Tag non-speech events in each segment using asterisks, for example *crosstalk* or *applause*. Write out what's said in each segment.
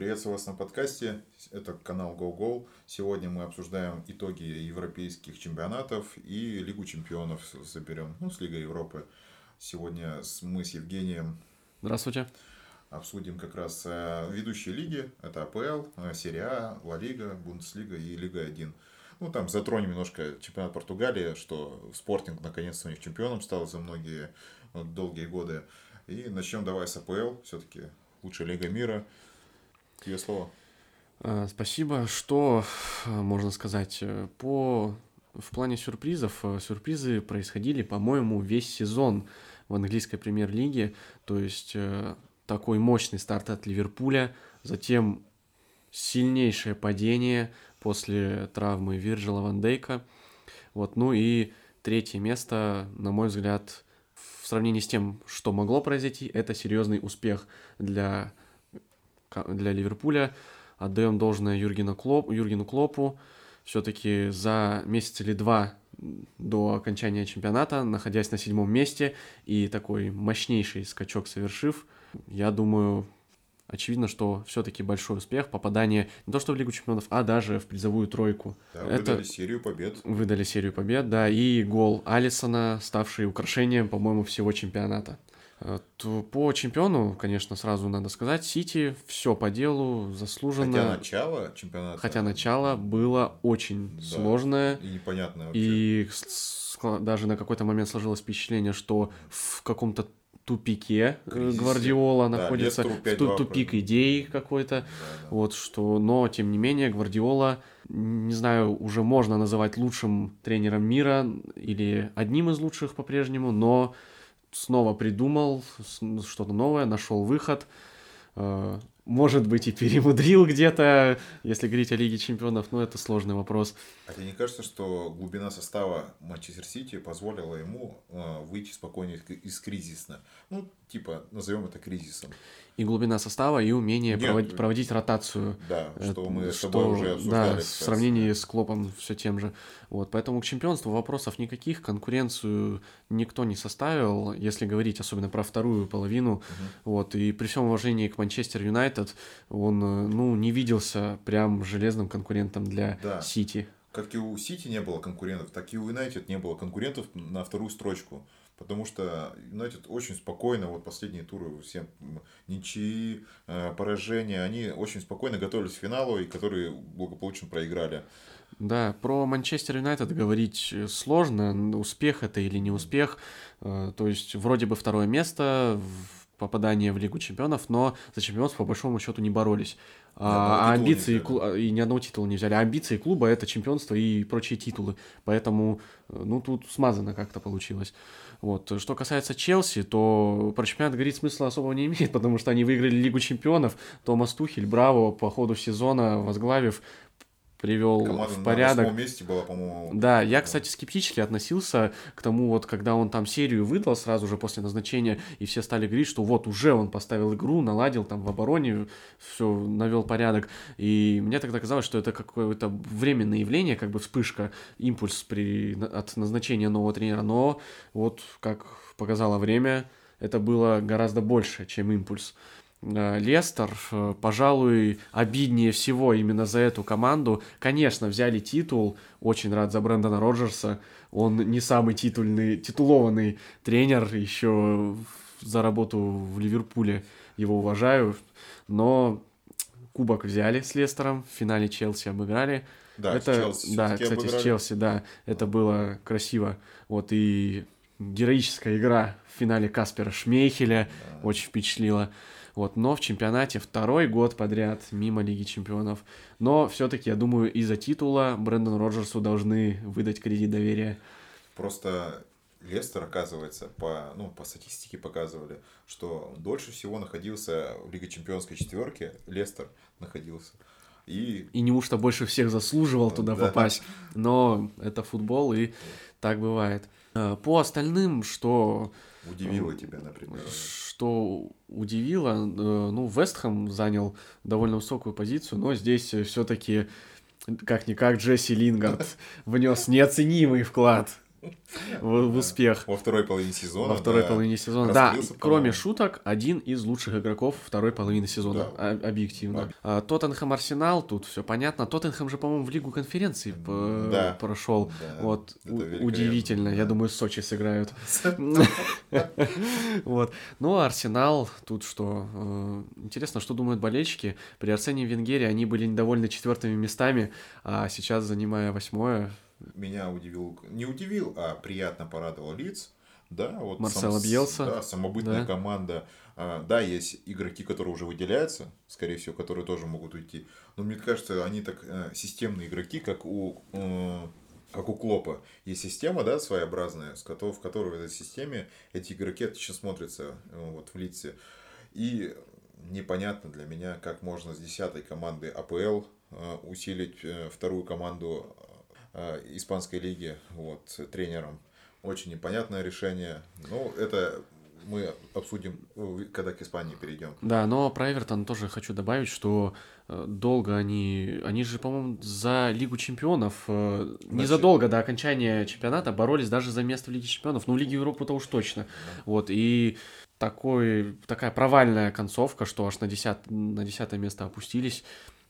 Приветствую вас на подкасте. Это канал GoGo. Сегодня мы обсуждаем итоги европейских чемпионатов и Лигу чемпионов заберем, ну, с Лигой Европы. Сегодня мы с Евгением Здравствуйте. обсудим как раз э, ведущие лиги. Это АПЛ, э, Серия А, Ла Лига, Бундеслига и Лига 1. Ну, там затронем немножко чемпионат Португалии, что Спортинг наконец-то у них чемпионом стал за многие ну, долгие годы. И начнем давай с АПЛ, все-таки лучшая лига мира. Тебе слово. А, Спасибо. Что э, можно сказать? Э, По... В плане сюрпризов, э, сюрпризы происходили, по-моему, весь сезон в английской премьер-лиге. То есть такой мощный старт от Ливерпуля, затем сильнейшее падение после травмы Вирджила Ван Дейка. Вот, ну и третье место, на мой взгляд, в сравнении с тем, что могло произойти, это серьезный успех для, для Ливерпуля. Отдаем должное Юргену, Клоп, Юргену Клопу. Все-таки за месяц или два до окончания чемпионата, находясь на седьмом месте и такой мощнейший скачок совершив, я думаю, очевидно, что все-таки большой успех, попадание не то что в Лигу чемпионов, а даже в призовую тройку. Да, Это- выдали серию побед. Выдали серию побед, да, и гол Алисона, ставший украшением, по-моему, всего чемпионата. Э, По чемпиону, конечно, сразу надо сказать, Сити все по делу, заслуженно. Хотя начало чемпионата... Хотя начало было очень Да. сложное. И непонятно вообще. И даже на какой-то момент сложилось впечатление, что в каком-то тупике э, Кризисе. Гвардиола Да, находится, в ту- 5-2 тупик идей какой-то. Да, да. Вот что, но тем не менее, Гвардиола, не знаю, уже можно называть лучшим тренером мира или одним из лучших по-прежнему, но снова придумал с- что-то новое, нашел выход. Э, Может быть, и перемудрил где-то, если говорить о Лиге Чемпионов, но это сложный вопрос. А тебе не кажется, что глубина состава Манчестер Сити позволила ему э, выйти спокойнее из кризиса? Ну, типа, назовем это кризисом. И глубина состава, и умение Нет, проводить, э, проводить ротацию. Да, что Э, мы с что, тобой уже обсуждали. Да, в сравнении с Клопом все тем же. Вот, поэтому к чемпионству вопросов никаких, конкуренцию никто не составил, если говорить особенно про вторую половину. Вот, и при всем уважении к Манчестер Юнайтед, он, э, ну, не виделся прям железным конкурентом для Да. Сити. Как и у Сити не было конкурентов, так и у Юнайтед не было конкурентов на вторую строчку. Потому что Юнайтед очень спокойно, вот последние туры, все ничьи, э, поражения, они очень спокойно готовились к финалу, и которые благополучно проиграли. Да, про Манчестер Юнайтед говорить э, сложно, успех это или не успех. Э, То есть вроде бы второе место, попадание в Лигу чемпионов, но за чемпионство по большому счету не боролись. А, а амбиции а, и ни одного титула не взяли. А амбиции клуба это чемпионство и прочие титулы. Поэтому, э, ну, тут смазано как-то получилось. Вот. Что касается Челси, то про чемпионат говорить смысла особого не *laughs* имеет, потому что они выиграли Лигу чемпионов. Томас Тухель, браво, по ходу сезона, возглавив, привел Команда в на порядок. восьмом месте была, по-моему. Да, я, кстати, скептически относился к тому, вот, когда он там серию выдал сразу же после назначения, и все стали говорить, что вот уже он поставил игру, наладил там в обороне, все, навел порядок. И мне тогда казалось, что это какое-то временное явление, как бы вспышка, импульс при, на- от назначения нового тренера. Но вот, как показало время, это было гораздо больше, чем импульс. Э, Лестер, э, пожалуй, обиднее всего именно за эту команду. Конечно, взяли титул, очень рад за Брэндона Роджерса. Он не самый титульный, титулованный тренер, еще за работу в Ливерпуле его уважаю. Но кубок взяли с Лестером, в финале Челси обыграли. Да, это, Челси да, кстати, обыграли. с Челси, да, это было красиво. Вот и героическая игра в финале Каспера Шмейхеля Да. очень впечатлила. Вот, но в чемпионате второй год подряд мимо Лиги Чемпионов. Но все-таки, я думаю, из-за титула Брэндону Роджерсу должны выдать кредит доверия. Просто Лестер, оказывается, по, ну, по статистике показывали, что дольше всего находился в Лиге Чемпионской четверке, Лестер находился. И И неужто больше всех заслуживал туда Да. попасть. Но это футбол, и так бывает. Э, По остальным, что удивило тебя, например. Что удивило, э, ну, Вестхэм занял довольно высокую позицию, но здесь все-таки, как-никак, Джесси Лингард *laughs* внес неоценимый вклад *laughs* в, в успех. Во второй половине сезона. Во второй да, половине сезона. Да, кроме шуток, один из лучших игроков второй половины сезона. Да. о- объективно. Об- А, Тоттенхэм Арсенал, тут все понятно. Тоттенхэм же, по-моему, в Лигу конференций Да. прошел. Да, Вот, у- удивительно. Я да. думаю, в Сочи сыграют. *laughs* *laughs* Вот. Ну, а Арсенал, тут что? э, Интересно, что думают болельщики. При Арсене Венгере они были недовольны четвертыми местами, а сейчас, занимая восьмое, Меня удивил, не удивил, а приятно порадовал Лиц. Да, вот Марсело сам- Бьелса. Да, самобытная Да. команда. А, да, есть игроки, которые уже выделяются, скорее всего, которые тоже могут уйти. Но мне кажется, они так э, системные игроки, как у э, как у Клопа. Есть система, да, своеобразная, с кото- в которой в этой системе эти игроки отлично смотрятся э, вот в лице. И непонятно для меня, как можно с десятой команды АПЛ э, усилить э, вторую команду испанской лиги вот, тренером. Очень непонятное решение. Ну, это мы обсудим, э, когда к Испании перейдем. Да, но про Эвертон тоже хочу добавить, что э, долго они... Они же, по-моему, за Лигу Чемпионов э, Значит- незадолго до окончания чемпионата боролись даже за место в Лиге Чемпионов. Ну, в Лиге Европы-то уж точно. Вот, и такой, такая провальная концовка, что аж на, десят, на десятое место опустились.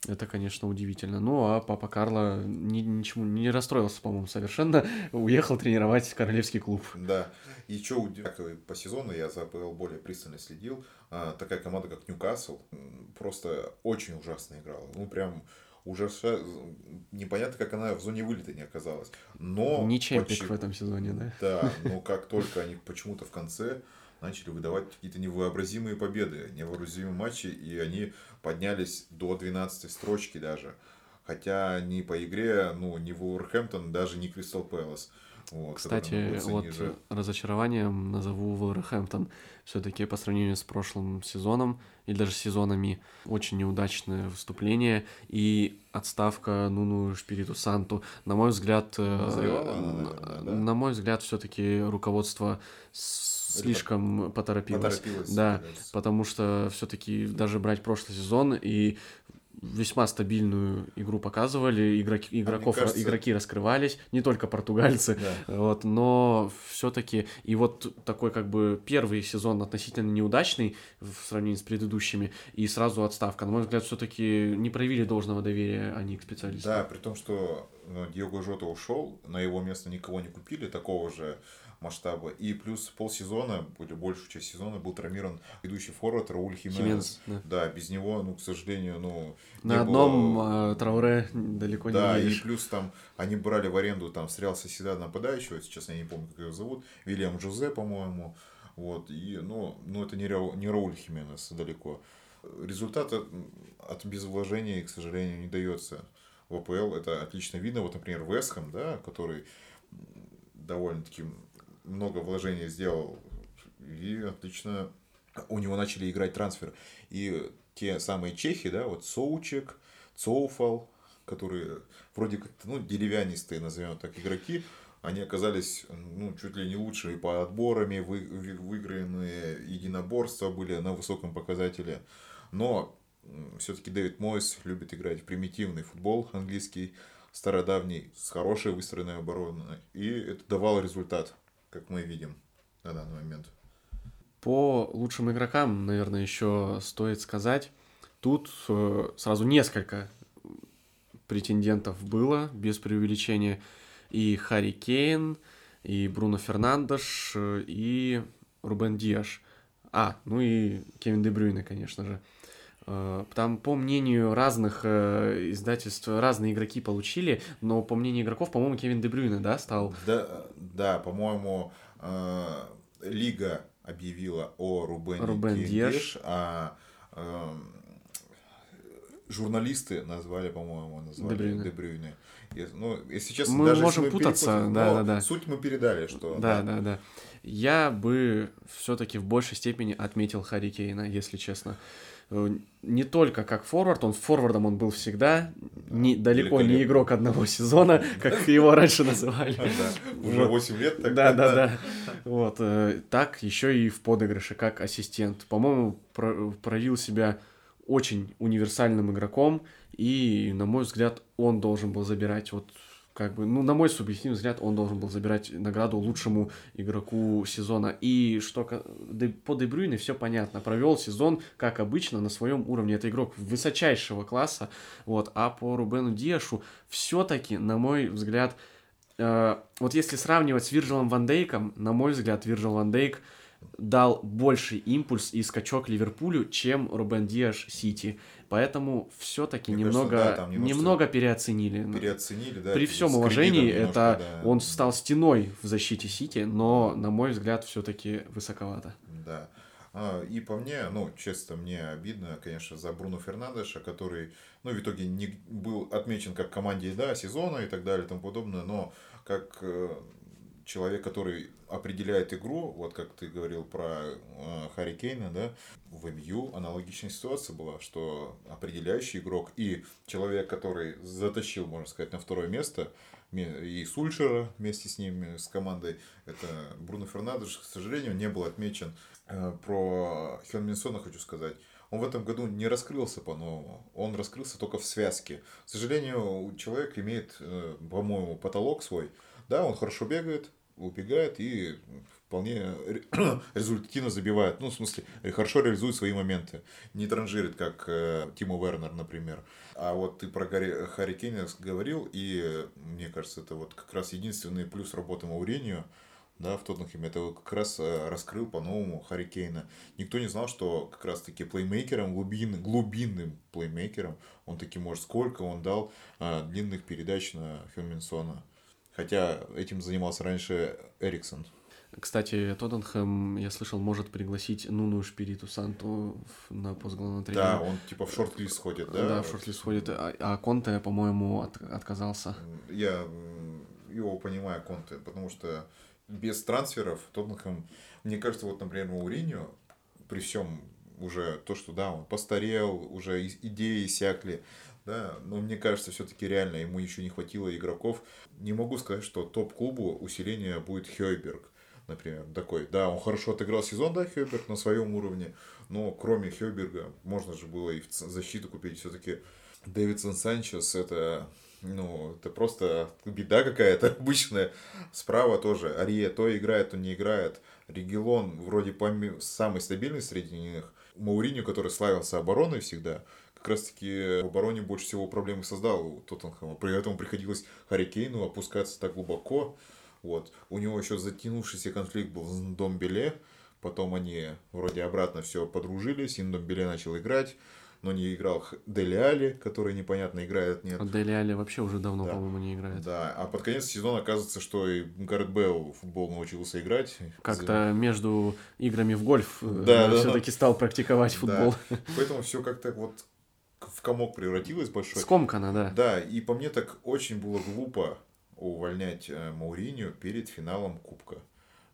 Это, конечно, удивительно. Ну, а папа Карло ни- ничему не расстроился, по-моему, совершенно. Уехал тренировать королевский клуб. Да. И что удивительно, по сезону я за АПЛ более пристально следил. А, такая команда, как Ньюкасл, просто очень ужасно играла. Ну, прям ужасно. Непонятно, как она в зоне вылета не оказалась. Но... Не чемпик почему- в этом сезоне, да? Да, но как только они почему-то в конце начали выдавать какие-то невообразимые победы, невообразимые матчи, и они поднялись до 12 строчки даже. Хотя ни по игре, ну, ни Вулверхэмптон, даже не Кристал Пэлас. Вот, Кстати, вот ниже. разочарованием назову Вулверхэмптон. Все-таки по сравнению с прошлым сезоном или даже сезонами очень неудачное выступление и отставка Нуну Шпириту Санту. На мой взгляд, э, Назревала на- наверное, да? на мой взгляд, все-таки руководство с- слишком поторопилось. Поторопилось, Да, потому что все-таки даже брать прошлый сезон и весьма стабильную игру показывали, игроки, игроков, А кажется- игроки раскрывались, не только португальцы, Да. вот, но все-таки и вот такой как бы первый сезон относительно неудачный в сравнении с предыдущими и сразу отставка. На мой взгляд, все-таки не проявили должного доверия они к специалистам. Да, при том, что ну, Диего Жота ушел, на его место никого не купили такого же масштаба. И плюс полсезона, или большую часть сезона, был травмирован ведущий форвард Рауль Хименес. Хименес, да. Да, без него, ну, к сожалению, ну... На одном было- э, Трауре далеко Да, не и едешь. плюс там они брали в аренду там стрел соседа нападающего, сейчас я не помню, как его зовут, Вильям Джузе, по-моему. Вот, и, ну, ну это не, Рау- не Рауль Хименес далеко. Результат от, от без вложений, к сожалению, не дается в АПЛ. Это отлично видно. Вот, например, Вестхэм, да, который довольно-таки много вложений сделал, и отлично у него начали играть трансфер. И те самые чехи, да, вот Соучек, Цоуфал, которые вроде как ну, деревянистые, назовем так, игроки, они оказались ну, чуть ли не лучшие по отборами, вы, вы- выигранные единоборства были на высоком показателе. Но все-таки Дэвид Мойс любит играть в примитивный футбол английский, стародавний, с хорошей выстроенной обороной. И это давало результат, как мы видим на данный момент. По лучшим игрокам, наверное, еще стоит сказать. Тут э, сразу несколько претендентов было, без преувеличения. И Харри Кейн, и Бруно Фернандеш, э, и Рубен Диаш. А, ну и Кевин Де Брюйне, конечно же. Э, Там, по мнению разных э, издательств, разные игроки получили, но по мнению игроков, по-моему, Кевин Де Брюйне, да, стал Да, да по-моему, э, Лига объявила о Рубене Рубен Диаш. а эм, журналисты назвали, по-моему, назвали Де Брюйне. Де Брюйне. И, Ну, если честно, Мы даже можем если путаться, да, да, да. Суть мы передали, что Да, да, да. Я бы все-таки в большей степени отметил Харри Кейна, если честно. Э, Не только как форвард, он форвардом он был всегда, не, далеко не игрок одного сезона, как его раньше называли. Уже Вот. 8 лет. так Да, да, да. Вот, э, так еще и в подыгрыше, как ассистент. По-моему, про- проявил себя очень универсальным игроком, и, на мой взгляд, он должен был забирать вот как бы, ну, на мой субъективный взгляд, он должен был забирать награду лучшему игроку сезона. И что по Дебрюйне все понятно. Провел сезон, как обычно, на своем уровне. Это игрок высочайшего класса. Вот. А по Рубену Диашу все-таки, на мой взгляд, э, вот если сравнивать с Вирджилом Ван Дейком, на мой взгляд, Вирджил Ван Дейк дал больший импульс и скачок Ливерпулю, чем Рубен Диаш Сити. Поэтому все-таки немного, кажется, да, немного переоценили. Переоценили, да. При всем уважении, это да. он стал стеной в защите Сити, но, на мой взгляд, все-таки высоковато. Да. А, и по мне, ну, честно, мне обидно, конечно, за Бруно Фернандеша, который, ну, в итоге не был отмечен как команде, да, сезона и так далее и тому подобное, но как э, человек, который определяет игру, вот как ты говорил про э, Харри Кейна, да, в МЮ аналогичная ситуация была, что определяющий игрок и человек, который затащил, можно сказать, на второе место, и Сульшера вместе с ним, с командой, это Бруно Фернандеш, к сожалению, не был отмечен. Э, про Хён хочу сказать. Он в этом году не раскрылся по-новому. Он раскрылся только в связке. К сожалению, человек имеет, э, по-моему, потолок свой. Да, он хорошо бегает, убегает и вполне *clears throat* результативно забивает. Ну, в смысле, хорошо реализует свои моменты. Не транжирит, как э, Тимо Вернер, например. А вот ты про Гарри, Харри Кейна говорил, и мне кажется, это вот как раз единственный плюс работы Мауринio, да, в Тоттенхэме, это как раз э, раскрыл по-новому Харри Кейна. Никто не знал, что как раз-таки плеймейкером, глубин, глубинным плеймейкером, он таки может, сколько он дал а, длинных передач на Хюминсона. Хотя этим занимался раньше Эриксон. Кстати, Тоттенхэм, я слышал, может пригласить Нуну Шпириту Санту на пост главного тренера. Да, он типа в шорт-лист сходит, да? Да, в шорт-лист сходит. А, а Конте, по-моему, от, отказался. Я его понимаю, Конте, потому что без трансферов Тоттенхэм, мне кажется, вот, например, Мауриньо, при всем уже то, что да, он постарел, уже идеи иссякли, да, но мне кажется, все-таки реально ему еще не хватило игроков. Не могу сказать, что топ-клубу усиление будет Хёйберг, например, такой. Да, он хорошо отыграл сезон, да, Хёйберг на своем уровне, но кроме Хёйберга можно же было и в защиту купить все-таки Дэвидсон Санчес это ну, это просто беда какая-то *laughs* обычная. Справа тоже. Ария то играет, то не играет. Регелон вроде самый стабильный среди них. Мауриню, который славился обороной всегда, как раз таки в обороне больше всего проблем создал у Тоттенхэма. При этом приходилось Харри Кейну опускаться так глубоко. Вот. У него еще затянувшийся конфликт был с Домбеле. Потом они вроде обратно все подружились, и Домбеле начал играть но не играл Дели Али, который непонятно играет, нет. А Дели Али вообще уже давно, да. по-моему, не играет. Да, а под конец сезона оказывается, что и Гаррет Белл в футбол научился играть. Как-то между играми в гольф э, да, да, все-таки стал практиковать футбол. Да. Поэтому все как-то вот в комок превратилось большой. Скомкано, да. Да, и по мне так очень было глупо увольнять э, Мауриню перед финалом Кубка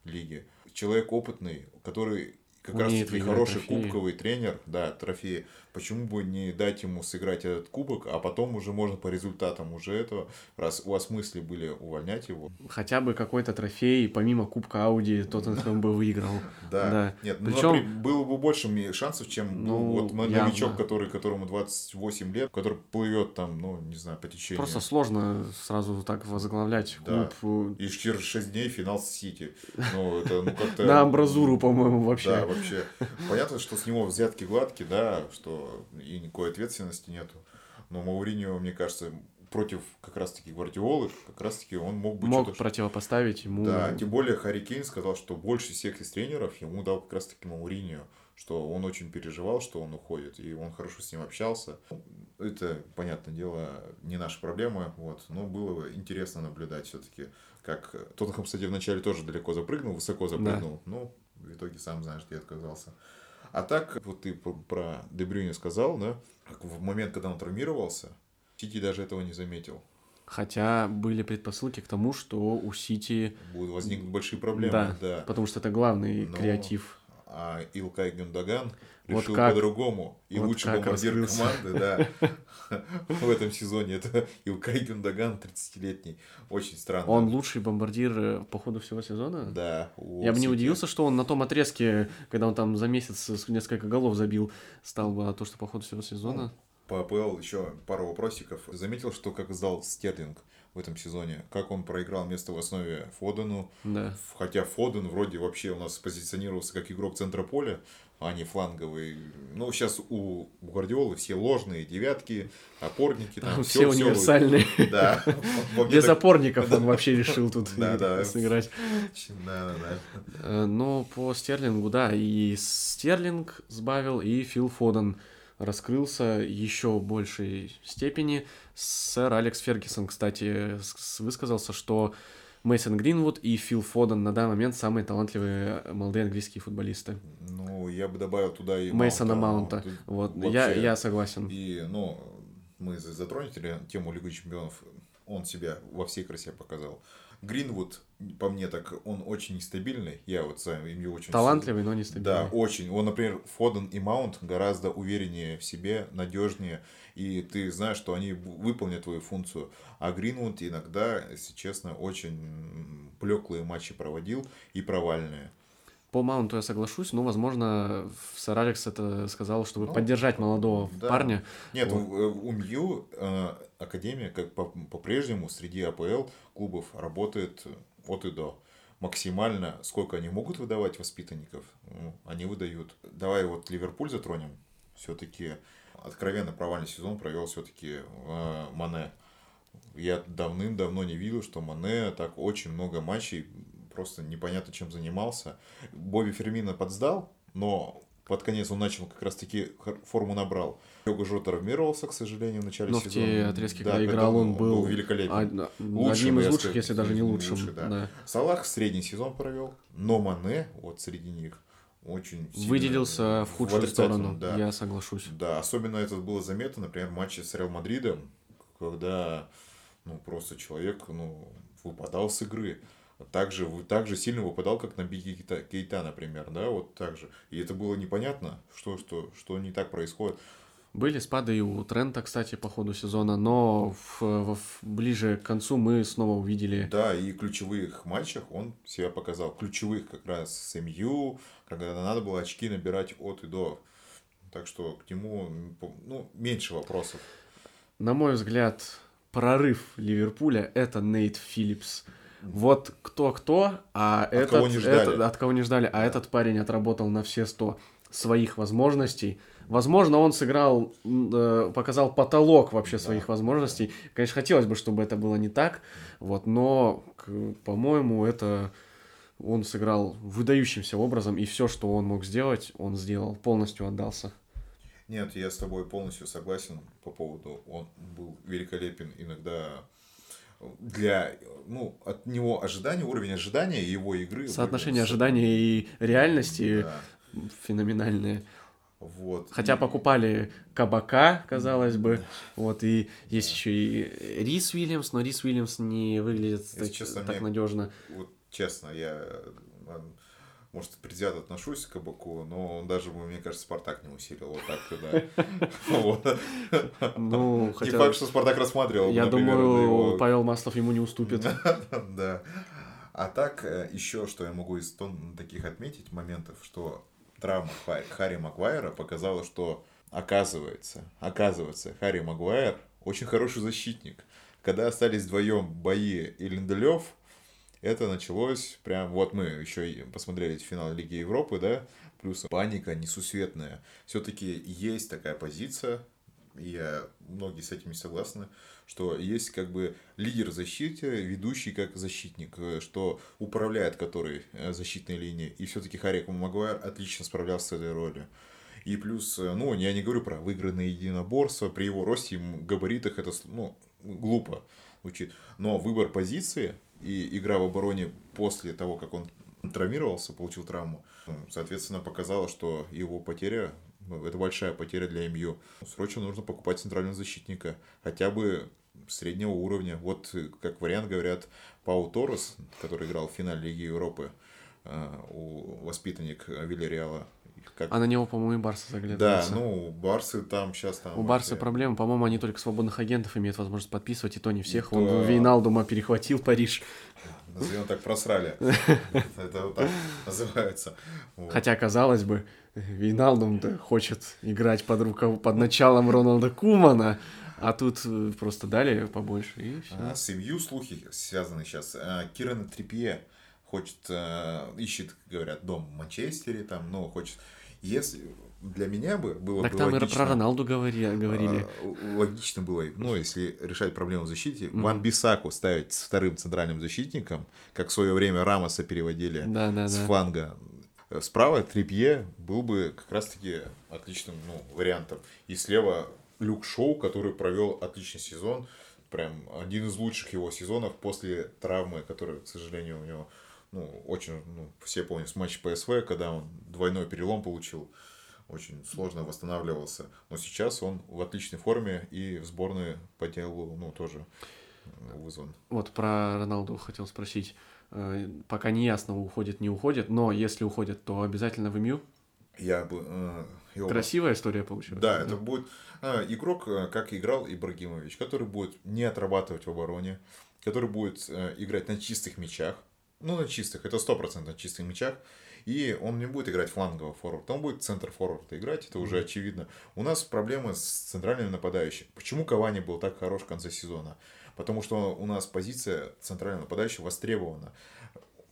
Лиги. Человек опытный, который как раз таки хороший трофеи. кубковый тренер, да, трофеи. Почему бы не дать ему сыграть этот кубок, а потом уже можно по результатам уже этого, раз у вас мысли были увольнять его. Хотя бы какой-то трофей, помимо Кубка Ауди, Тоттенхэм бы выиграл. *laughs* Да, нет, ну, Причем... было бы больше шансов, чем ну, вот новичок, который, которому 28 лет, который плывет там, ну, не знаю, по течению. Просто сложно сразу так возглавлять клуб. И через 6 дней финал с Сити. Ну, это, ну, как-то... *laughs* На амбразуру, по-моему, вообще. Да, вообще. Понятно, что с него взятки гладкие, да, что и никакой ответственности нету. Но Мауриньо, мне кажется, против как раз-таки Гвардиолы, как раз-таки он мог бы Мог противопоставить ему... Да, тем более Харри Кейн сказал, что больше всех из тренеров ему дал как раз-таки Мауриньо, что он очень переживал, что он уходит, и он хорошо с ним общался. Это, понятное дело, не наша проблема, вот, но было интересно наблюдать все-таки, как Тоттенхэм, кстати, вначале тоже далеко запрыгнул, высоко запрыгнул, да. но в итоге сам знаешь, где отказался. А так, вот ты про Дебрюни сказал, да, в момент, когда он травмировался, Сити даже этого не заметил. Хотя были предпосылки к тому, что у Сити... Будут возникнуть большие проблемы, да. да. Потому что это главный Но... креатив а Илкай Гюндаган решил вот по-другому. И вот лучший бомбардир раскрылся. команды, да, *laughs* в этом сезоне это Илкай Гюндаган, 30-летний. Очень странно. Он лучший бомбардир э, по ходу всего сезона? Да. Я бы не удивился, что он на том отрезке, когда он там за месяц несколько голов забил, стал бы то, что по ходу всего сезона. По АПЛ еще пару вопросиков. Заметил, что как сдал Стерлинг в этом сезоне, как он проиграл место в основе Фодену. Да. Хотя Фоден вроде вообще у нас позиционировался как игрок центра поля, а не фланговый. Ну, сейчас у Гвардиолы все ложные девятки, опорники. Там, Там все универсальные. Да. *laughs* Без опорников он *laughs* вообще решил тут *laughs* сыграть. Да, да, да. Э, Но по Стерлингу, да, и Стерлинг сбавил, и Фил Фоден раскрылся еще в большей степени. Сэр Алекс Фергюсон, кстати, высказался, что Мейсон Гринвуд и Фил Фоден на данный момент самые талантливые молодые английские футболисты. Ну, я бы добавил туда и Мейсона Маунта. Маунта. Ну, Вот, я, я согласен. И, ну, мы за- затронули тему Лиги Чемпионов. Он себя во всей красе показал. Гринвуд, по мне так, он очень нестабильный. Я вот сам им очень... Талантливый, но Да, нестабильный. очень. Он, например, Фоден и Маунт гораздо увереннее в себе, надежнее, и ты знаешь, что они выполнят твою функцию. А Гринвуд иногда, если честно, очень блеклые матчи проводил и провальные. По Маунту я соглашусь, но, возможно, сэр Алекс это сказал, чтобы Ну, поддержать молодого да. парня. Нет, Вот. у, у МЮ э, Академия, как по- по-прежнему, среди АПЛ клубов работает от и до. Максимально, сколько они могут выдавать воспитанников, ну, они выдают. Давай вот Ливерпуль затронем. Все-таки откровенно провальный сезон провел все-таки Мане. Я давным-давно не видел, что Мане так очень много матчей просто непонятно чем занимался. Бобби Фермина подсдал, но под конец он начал как раз-таки форму набрал. Йога Жо травмировался, к сожалению, в начале Но в сезона. те отрезки, Да, когда играл, он был, великолепен. од- Лучшим, одним из лучших, если даже не лучшим. да. да. Салах средний сезон провел, но Мане вот среди них очень сильно Выделился в худшую сторону, Да. я соглашусь. Да, особенно это было заметно, например, в матче с Реал Мадридом, когда ну, просто человек ну, выпадал с игры. Также, вы- так же сильно выпадал, как на Биги Кейта, например, да, вот так же. И это было непонятно, что, что, что не так происходит. Были спады и у Трента, кстати, по ходу сезона, но в- в- ближе к концу мы снова увидели Да, и в ключевых матчах он себя показал. Ключевых как раз с МЮ, когда надо было очки набирать от и до. Так что к нему ну, меньше вопросов. На мой взгляд, прорыв Ливерпуля это Нейт Филлипс. Вот кто-кто, а От этот, кого не ждали. этот- от кого не ждали, а этот парень отработал на все 100 своих возможностей. Возможно, он сыграл, э, показал потолок вообще Да. своих возможностей. Конечно, хотелось бы, чтобы это было не так, вот, но, по-моему, это он сыграл выдающимся образом, и все, что он мог сделать, он сделал, полностью отдался. Нет, я с тобой полностью согласен по поводу, он был великолепен иногда для, ну, от него ожидания, уровень ожидания его игры. Соотношение были с- ожидания и реальности Да, феноменальные. вот. Хотя И- покупали кабака, казалось бы. Вот, и есть еще и Рис Уильямс, но Рис Уильямс не выглядит Если так, честно, так мне- надежно. вот честно, я, может, предвзято отношусь к Кабаку, но он даже, мне кажется, Спартак не усилил. Вот так, да. *laughs* Ну, Не хотя факт, что Спартак рассматривал. я думаю, Павел Маслов ему не уступит. *laughs* Да. А так, еще что я могу из таких отметить моментов, что травма Ха- Харри Магуайра показала, что оказывается, оказывается, Харри Магуайр очень хороший защитник. Когда остались вдвоем Бои и Линделев, это началось прям, вот мы еще посмотрели финал Лиги Европы, да, плюс паника несусветная. Все-таки есть такая позиция, я, многие с этим не согласны, что есть как бы лидер защиты, ведущий как защитник, э, что управляет который э, защитной линией. И все-таки Харри Магуайр отлично справлялся с этой ролью. И плюс, э, ну, я не говорю про выигранные единоборства, при его росте и габаритах это, ну, глупо звучит. Но выбор позиции и игра в обороне после того, как он травмировался, получил травму, соответственно, показала, что его потеря, ну, это большая потеря для МЮ. Срочно нужно покупать центрального защитника, хотя бы среднего уровня. Вот, э, как вариант, говорят, Пау Торрес, который играл в финале Лиги Европы, э, у воспитанник Вильяреала. Как... А на него, по-моему, и Барса Да, заглядывается. ну, Барсы там сейчас там... У Барса вообще- проблемы, по-моему, они только свободных агентов имеют возможность подписывать, и то не всех. Он Вейналдума перехватил Париж. назовем так, просрали. *laughs* Это вот так называется. Хотя, казалось бы, Вейналдум хочет играть под, рукав... под началом Роналда Кумана, а тут э, просто дали побольше и все. А, с МЮ слухи связаны сейчас. А, Кирана Трипье хочет, а, ищет, говорят, дом в Манчестере, там, но хочет... Если для меня бы было так бы там логично, про Роналду говорили. говорили. А, логично было, ну, если решать проблему в защите, mm-hmm. Ван Бисаку ставить вторым центральным защитником, как в свое время Рамоса переводили да, да, с да. фланга. Справа Трипье был бы как раз-таки отличным ну, вариантом. И слева Люк Шоу, который провел отличный сезон. Прям один из лучших его сезонов после травмы, которая, к сожалению, у него ну, очень, ну, все помнят с матча ПСВ, когда он двойной перелом получил очень сложно восстанавливался. Но сейчас он в отличной форме и в сборную по делу, ну, тоже вызван. Вот про Роналду хотел спросить. Э, пока не ясно, уходит, не уходит, но если уходит, то обязательно в МЮ? Я бы... Э, его... Красивая история получилась. Да, да, это будет э, игрок, э, как играл Ибрагимович, который будет не отрабатывать в обороне, который будет э, играть на чистых мячах, ну, на чистых, это 100% на чистых мячах, и он не будет играть флангового форварда, он будет центр форварда играть, это уже очевидно. У нас проблемы с центральным нападающим. Почему Кавани был так хорош в конце сезона? Потому что у нас позиция центрального нападающего востребована.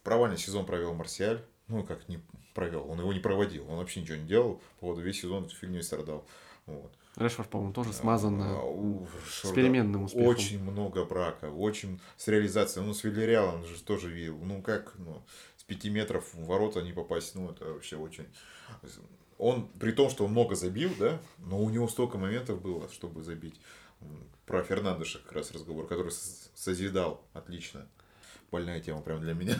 Провальный сезон провел Марсиаль, ну как не провел, он его не проводил, он вообще ничего не делал, по поводу весь сезон фигней страдал. Вот. Решфорд, по-моему, тоже смазан а, с переменным успехом. Очень много брака, очень с реализацией. Ну, с Вильяреалом он же тоже видел. Ну, как, ну, с 5 метров в ворота не попасть, ну, это вообще очень... Он, при том, что он много забил, да, но у него столько моментов было, чтобы забить. Про Фернандеша как раз разговор, который созидал отлично. Больная тема прям для меня.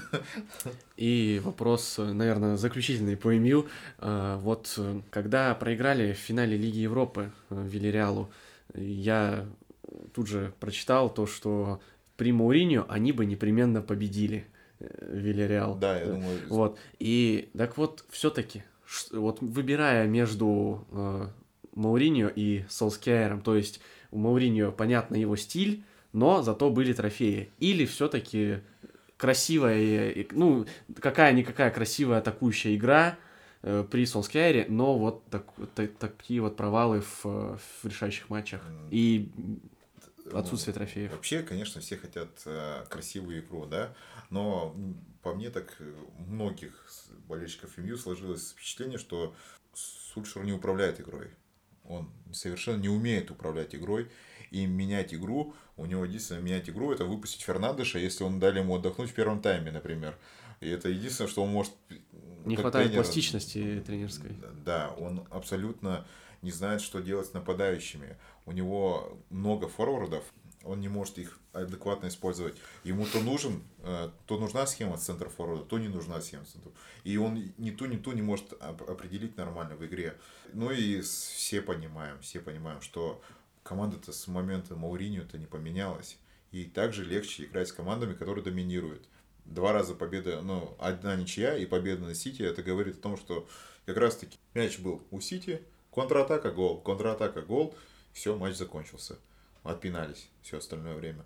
И вопрос, наверное, заключительный по МЮ. А, вот когда проиграли в финале Лиги Европы э, Вильяреалу, я тут же прочитал то, что при Мауриньо они бы непременно победили. Э, Вильяреал. Да, я думаю. Вот. И так вот, все-таки, вот выбирая между э, Мауриньо и Солскиайром, то есть у Мауриньо понятно его стиль, но зато были трофеи. Или все-таки красивая, ну, какая-никакая красивая атакующая игра э, при Солскиайре, но вот так, так, такие вот провалы в, в решающих матчах. И отсутствие трофеев. Вообще, конечно, все хотят э, красивую игру, да, но по мне так э, многих болельщиков МЮ сложилось впечатление, что Сульшер не управляет игрой. Он совершенно не умеет управлять игрой и менять игру. У него единственное менять игру это выпустить Фернандеша, если он дали ему отдохнуть в первом тайме, например. И это единственное, что он может... Не хватает тренер, пластичности тренерской. Да, он абсолютно не знает, что делать с нападающими. У него много форвардов, он не может их адекватно использовать. Ему то нужен, э, то нужна схема центра форварда, то не нужна схема центра. И он ни ту, ни ту не может определить нормально в игре. Ну и все понимаем, все понимаем, что команда-то с момента Мауринio-то не поменялась. И также легче играть с командами, которые доминируют. Два раза победа, ну, одна ничья и победа на Сити, это говорит о том, что как раз-таки мяч был у Сити, контратака, гол, контратака, гол, все, матч закончился отпинались все остальное время.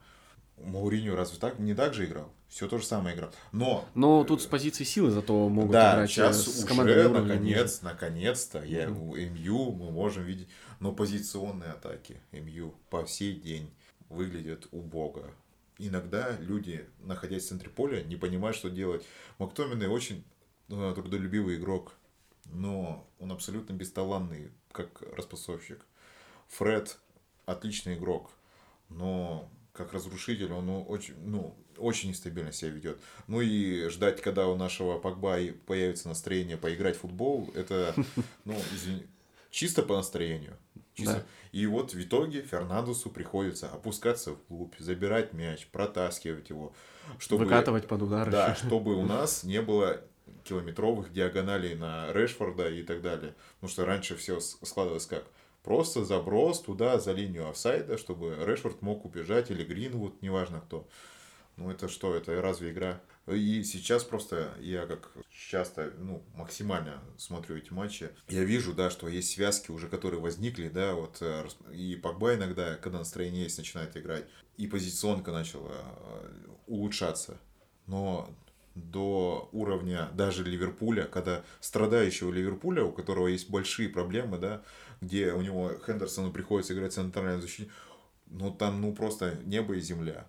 Мауриню разве так не так же играл? Все то же самое играл. Но... Но тут с позиции силы зато могут да, играть сейчас с уже, наконец, наконец-то, я, у МЮ мы можем видеть, но позиционные атаки МЮ по сей день выглядят убого. Иногда люди, находясь в центре поля, не понимают, что делать. Мактоминой очень ну, трудолюбивый игрок, но он абсолютно бесталанный, как распасовщик. Фред отличный игрок, но как разрушитель он очень, ну, очень нестабильно себя ведет. Ну и ждать, когда у нашего Погба появится настроение поиграть в футбол, это, *laughs* ну, извини, чисто по настроению. Чисто. Да. И вот в итоге Фернандесу приходится опускаться в клуб, забирать мяч, протаскивать его. Чтобы, Выкатывать под удар. Да, *laughs* чтобы у нас не было километровых диагоналей на Решфорда и так далее. Потому что раньше все складывалось как? Просто заброс туда за линию офсайда, чтобы Решфорд мог убежать, или Гринвуд, неважно кто. Ну это что, это разве игра? И сейчас просто я как часто, ну, максимально смотрю эти матчи, я вижу, да, что есть связки уже, которые возникли, да, вот, э, и Погба иногда, когда настроение есть, начинает играть, и позиционка начала э, улучшаться. но до уровня даже Ливерпуля, когда страдающего Ливерпуля, у которого есть большие проблемы, да, где у него Хендерсону приходится играть центральной защите, ну там ну просто небо и земля.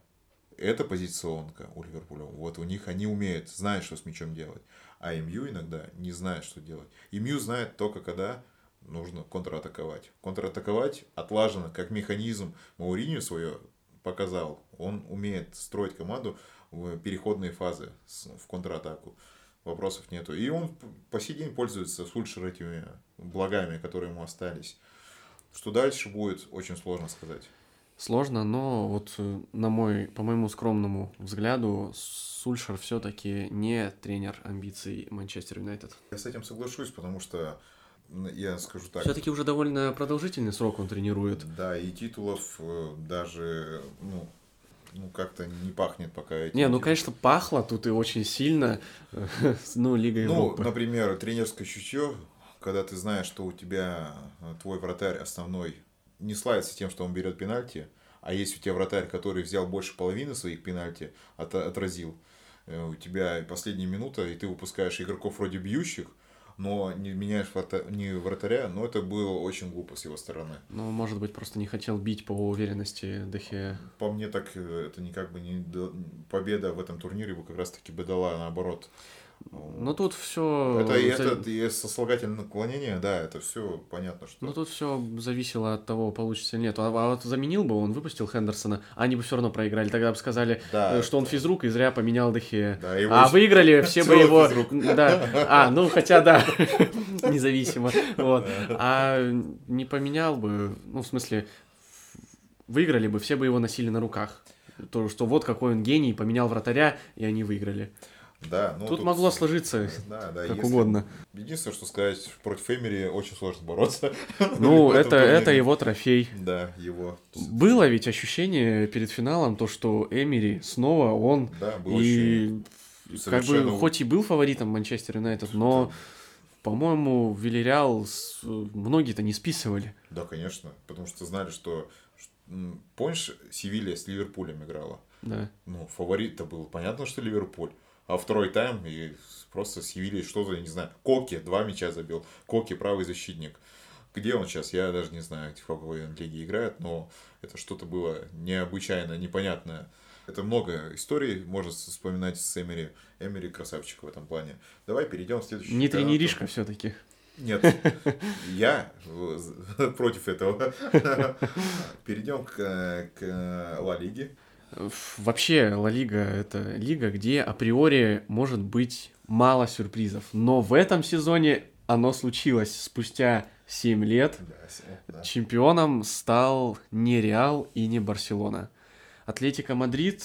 Это позиционка у Ливерпуля. Вот у них они умеют, знают, что с мячом делать. А МЮ иногда не знает, что делать. МЮ знает только когда нужно контратаковать. Контратаковать отлажено как механизм. Мауриню свое показал. Он умеет строить команду в переходные фазы в контратаку. Вопросов нету. И он по сей день пользуется Сульшер этими благами, которые ему остались. Что дальше будет, очень сложно сказать. Сложно, но вот э, на мой, по моему скромному взгляду, Сульшер все-таки не тренер амбиций Манчестер Юнайтед. Я с этим соглашусь, потому что я скажу так. Все-таки уже довольно продолжительный срок он тренирует. Да, и титулов э, даже, ну, ну, как-то не пахнет пока этим. Не, ну, конечно, пахло тут и очень сильно, *laughs* ну, Лига Европы. Ну, например, тренерское чутье, когда ты знаешь, что у тебя э, твой вратарь основной не славится тем, что он берет пенальти, а есть у тебя вратарь, который взял больше половины своих пенальти, от, отразил, э, у тебя последняя минута, и ты выпускаешь игроков вроде бьющих, но не меняешь не вратаря, но это было очень глупо с его стороны. Ну, может быть, просто не хотел бить по уверенности Дехе. По мне так э, это никак бы не победа в этом турнире бы как раз таки бы дала наоборот ну тут все. Это, это и сослагательное наклонение, да, это все понятно, что. Ну тут все зависело от того, получится или нет. А, а вот заменил бы он, выпустил Хендерсона, они бы все равно проиграли. Тогда бы сказали, да, э, что он физрук и зря поменял Дехе. Да, а выиграли *laughs* все бы его. *laughs* Да. А, ну хотя да, *laughs* независимо. Вот. А не поменял бы, ну в смысле, выиграли бы, все бы его носили на руках. То, что вот какой он гений, поменял вратаря, и они выиграли. Да, ну, тут, тут могло сложиться да, *laughs* да, как если... угодно. Единственное, что сказать, против Эмери очень сложно бороться. *laughs* Ну, это, это его трофей. Да, его. Было ведь ощущение перед финалом, то, что Эмери снова он. Да, было и как бы, хоть и был фаворитом Манчестер Юнайтед, но по-моему, Вильяреал многие-то не списывали. Да, конечно, потому что знали, что помнишь, Севилья с Ливерпулем играла? Да. Ну, фаворит-то был, понятно, что Ливерпуль второй тайм и просто с что-то, я не знаю. Коки два мяча забил. Коки правый защитник. Где он сейчас, я даже не знаю, в какой он лиге играет, но это что-то было необычайно, непонятное. Это много историй можно вспоминать с Эмери. Эмери красавчик в этом плане. Давай перейдем к следующему. Не тренеришка все-таки. Нет, я *laughs* против этого. *laughs* Перейдем к, к Ла Лиге. Вообще, Ла Лига — это лига, где априори может быть мало сюрпризов. Но в этом сезоне оно случилось спустя 7 лет. Да, Чемпионом стал не Реал и не Барселона. Атлетико Мадрид,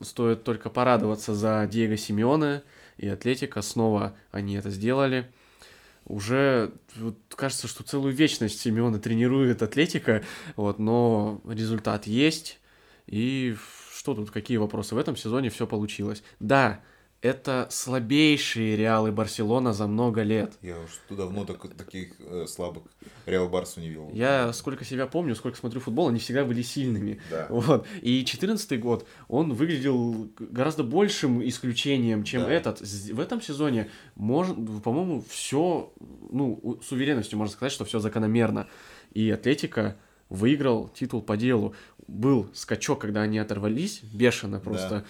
стоит только порадоваться за Диего Симеона, и Атлетика снова они это сделали. Уже вот, кажется, что целую вечность Симеона тренирует Атлетика, вот, но результат есть. И что тут, какие вопросы? В этом сезоне все получилось. Да, это слабейшие Реалы Барселона за много лет. Я уж давно так, таких э, слабых Реал Барсу не видел. Я сколько себя помню, сколько смотрю футбол, они всегда были сильными. Да. *laughs* Вот. И 14 год, он выглядел гораздо большим исключением, чем да. этот. В этом сезоне, может, по-моему, все, ну, с уверенностью можно сказать, что все закономерно. И Атлетика выиграл титул по делу. Был скачок, когда они оторвались, бешено просто.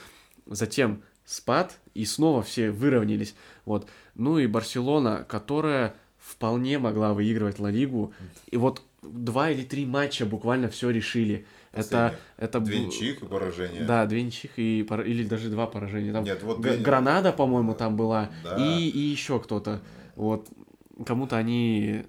Да. Затем спад, и снова все выровнялись. Вот. Ну и Барселона, которая вполне могла выигрывать Ла Лигу. И вот два или три матча буквально все решили. Это, это две ничьих и поражения. Да, две ничьих и пор... или даже два поражения. Там Нет, вот две... Гранада, по-моему, там была. Да. И, и еще кто-то. Вот кому-то они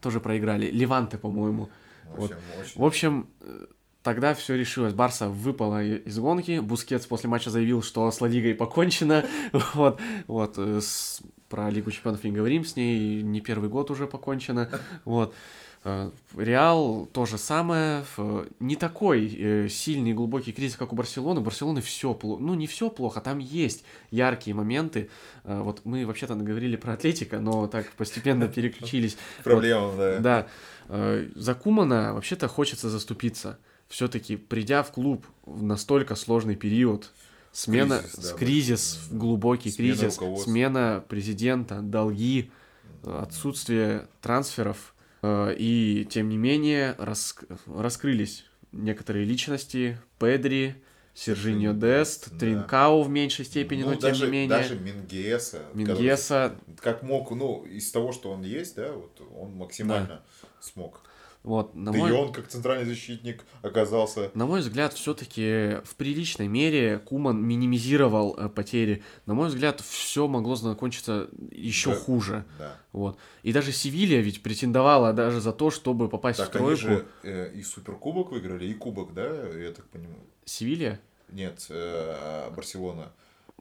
тоже проиграли. Леванте, по-моему. Вот. В общем, э, тогда все решилось. Барса выпала из гонки. Бускетс после матча заявил, что с Ла Лигой покончено. *laughs* вот, вот. Э, с, про Лигу чемпионов не говорим, с ней не первый год уже покончено. *laughs* вот. Э, Реал то же самое, не такой сильный глубокий кризис, как у Барселоны. У Барселоны все плохо, ну не все плохо, там есть яркие моменты. Вот мы вообще-то наговорили про Атлетика, но так постепенно *laughs* переключились. Проблема, да. Да. Э, за Кумана вообще-то хочется заступиться. Все-таки придя в клуб в настолько сложный период, Смена, кризис, да, кризис глубокий смена кризис, смена президента, долги, отсутствие трансферов. Э, и тем не менее рас, раскрылись некоторые личности, Педри, Сержиньо Дест, да. Тринкау в меньшей степени, ну, но даже, тем не менее. Даже Мингеса. Мингеса. Как мог, ну, из того, что он есть, да, вот он максимально да. смог. Вот, на да мой... и он, как центральный защитник, оказался. На мой взгляд, все-таки в приличной мере Куман минимизировал э, потери. На мой взгляд, все могло закончиться еще да. хуже. Да. Вот. И даже Севилья ведь претендовала даже за то, чтобы попасть так в тройку. Они же э, и суперкубок выиграли, и кубок, да, я так понимаю. Севилья? Нет, э, Барселона.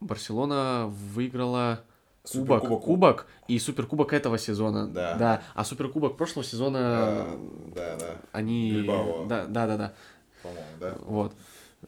Барселона выиграла кубок, кубок, кубок и суперкубок этого сезона. Да. Да. А суперкубок прошлого сезона. А, да, да. Они. Бильбао. Да, да, да, да. По-моему, да. Вот.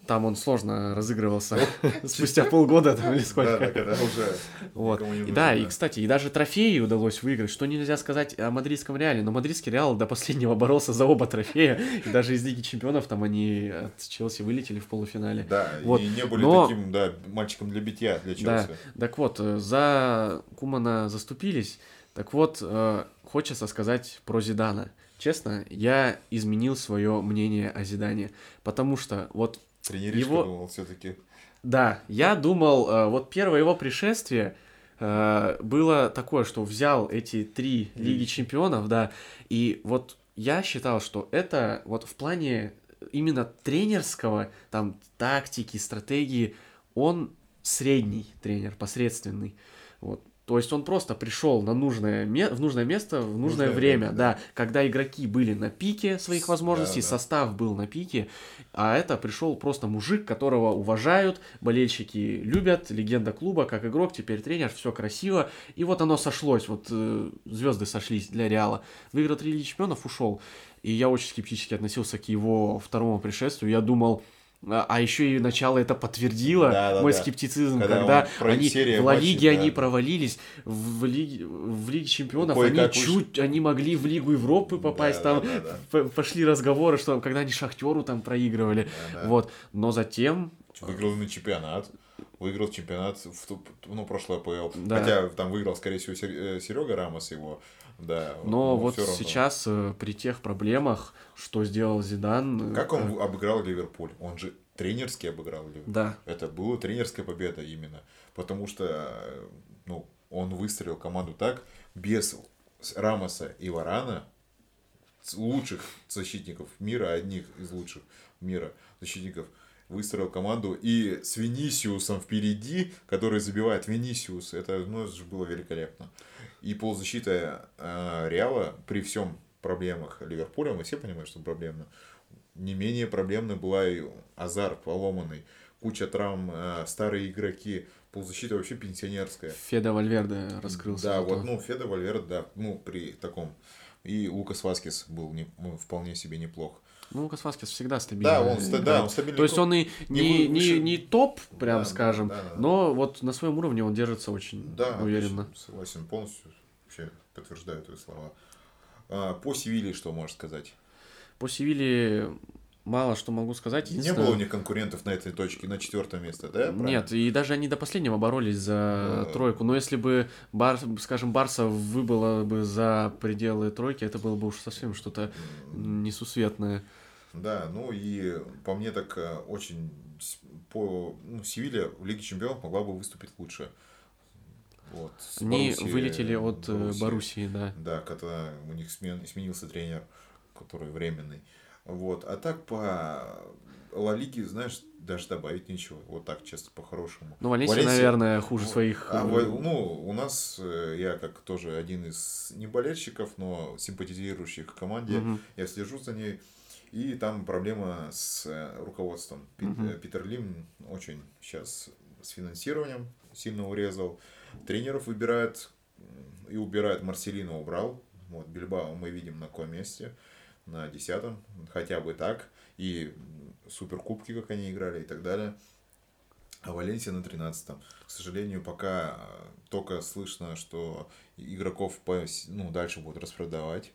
Там он сложно разыгрывался *laughs* спустя полгода там или сколько. Да, когда уже вот. И да, и кстати, и даже трофеи удалось выиграть, что нельзя сказать о мадридском Реале, но мадридский Реал до последнего боролся за оба трофея, и даже из Лиги Чемпионов там они от Челси вылетели в полуфинале. Да, вот. и не были но... таким, да, мальчиком для битья для Челси. Да, так вот, э, за Кумана заступились, так вот, э, хочется сказать про Зидана. Честно, я изменил свое мнение о Зидане, потому что вот Тренеришка его... думал все-таки. Да, я думал, э, вот первое его пришествие э, было такое, что взял эти три Лиги Чемпионов, да, и вот я считал, что это вот в плане именно тренерского, там, тактики, стратегии, он средний тренер, посредственный. Вот. То есть он просто пришел на нужное, в нужное место в нужное, нужное время, время да. да, когда игроки были на пике своих возможностей, да, да. состав был на пике, а это пришел просто мужик, которого уважают, болельщики любят, легенда клуба, как игрок, теперь тренер, все красиво, и вот оно сошлось, вот э, звезды сошлись для Реала. Выиграл три Лиги Чемпионов, ушел, и я очень скептически относился к его второму пришествию, я думал, а, а еще и начало это подтвердило да, да, мой да. скептицизм, когда, когда они в Ла Лиге да. они провалились, в Лиге, в Лиге Чемпионов Ой, они чуть, они могли в Лигу Европы попасть, да, там да, да, да. пошли разговоры, что когда они Шахтеру там проигрывали, да, да. вот, но затем... Выиграл на чемпионат выиграл чемпионат в ну, прошлое АПЛ. Да. Хотя там выиграл, скорее всего, Серега Рамос его. Да, но вот сейчас э, при тех проблемах, что сделал Зидан... Э, как он э... обыграл Ливерпуль? Он же тренерски обыграл Ливерпуль. Да. Это была тренерская победа именно. Потому что э, ну, он выстроил команду так, без Рамоса и Варана, лучших защитников мира, одних из лучших мира защитников, выстроил команду и с Винисиусом впереди, который забивает Винисиус, это, ну, это же было великолепно. И полузащита э, Реала при всем проблемах Ливерпуля, мы все понимаем, что проблемно, не менее проблемной была и Азар поломанный, куча травм, э, старые игроки, полузащита вообще пенсионерская. Феде Вальверде раскрылся. Да, вот, ну, Феде Вальверде, да, ну, при таком. И Лукас Васкис был не, ну, вполне себе неплох. Ну, Лукас Васкис всегда стабильный. Да, он, да, он стабильный. То есть он и не, не, не топ, прям да, скажем, да, да, да. но вот на своем уровне он держится очень да, уверенно. Согласен, полностью вообще подтверждаю твои слова. А, по Севиле что можешь сказать? По Севиле мало что могу сказать. Не было у них конкурентов на этой точке, на четвертое место, да? Правильно? Нет, и даже они до последнего боролись за а... тройку. Но если бы, Бар, скажем, Барса выбыло бы за пределы тройки, это было бы уж совсем что-то несусветное. Да, ну и по мне так э, очень по ну, Севилья в Лиге Чемпионов могла бы выступить лучше. Вот, Они Боруссии, вылетели от э, Боруссии, Боруссии, да. Да, когда у них смен, сменился тренер, который временный. Вот. А так по Ла Лиге, знаешь, даже добавить нечего. Вот так, честно, по-хорошему. Ну, Валенсия, Валенсия, наверное, хуже своих... А, ну, у нас, э, я как тоже один из не болельщиков, но симпатизирующих команде, угу. я слежу за ней. И там проблема с э, руководством. Угу. Питер Лим очень сейчас с финансированием сильно урезал. Тренеров выбирает и убирает. Марселина убрал. Вот, Бильбао мы видим на каком месте. На десятом. Хотя бы так. И суперкубки, как они играли и так далее. А Валенсия на 13 -м. К сожалению, пока только слышно, что игроков по, ну, дальше будут распродавать.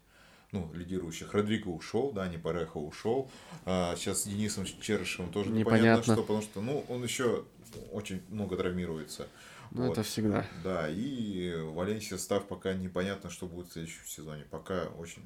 Ну, лидирующих. Родриго ушел, да, не Парехо ушел. А, сейчас с Денисом Черышевым тоже непонятно, непонятно что, потому что, ну, он еще очень много травмируется. Ну, вот. это всегда. Да, и Валенсия став пока непонятно, что будет в следующем сезоне. Пока очень...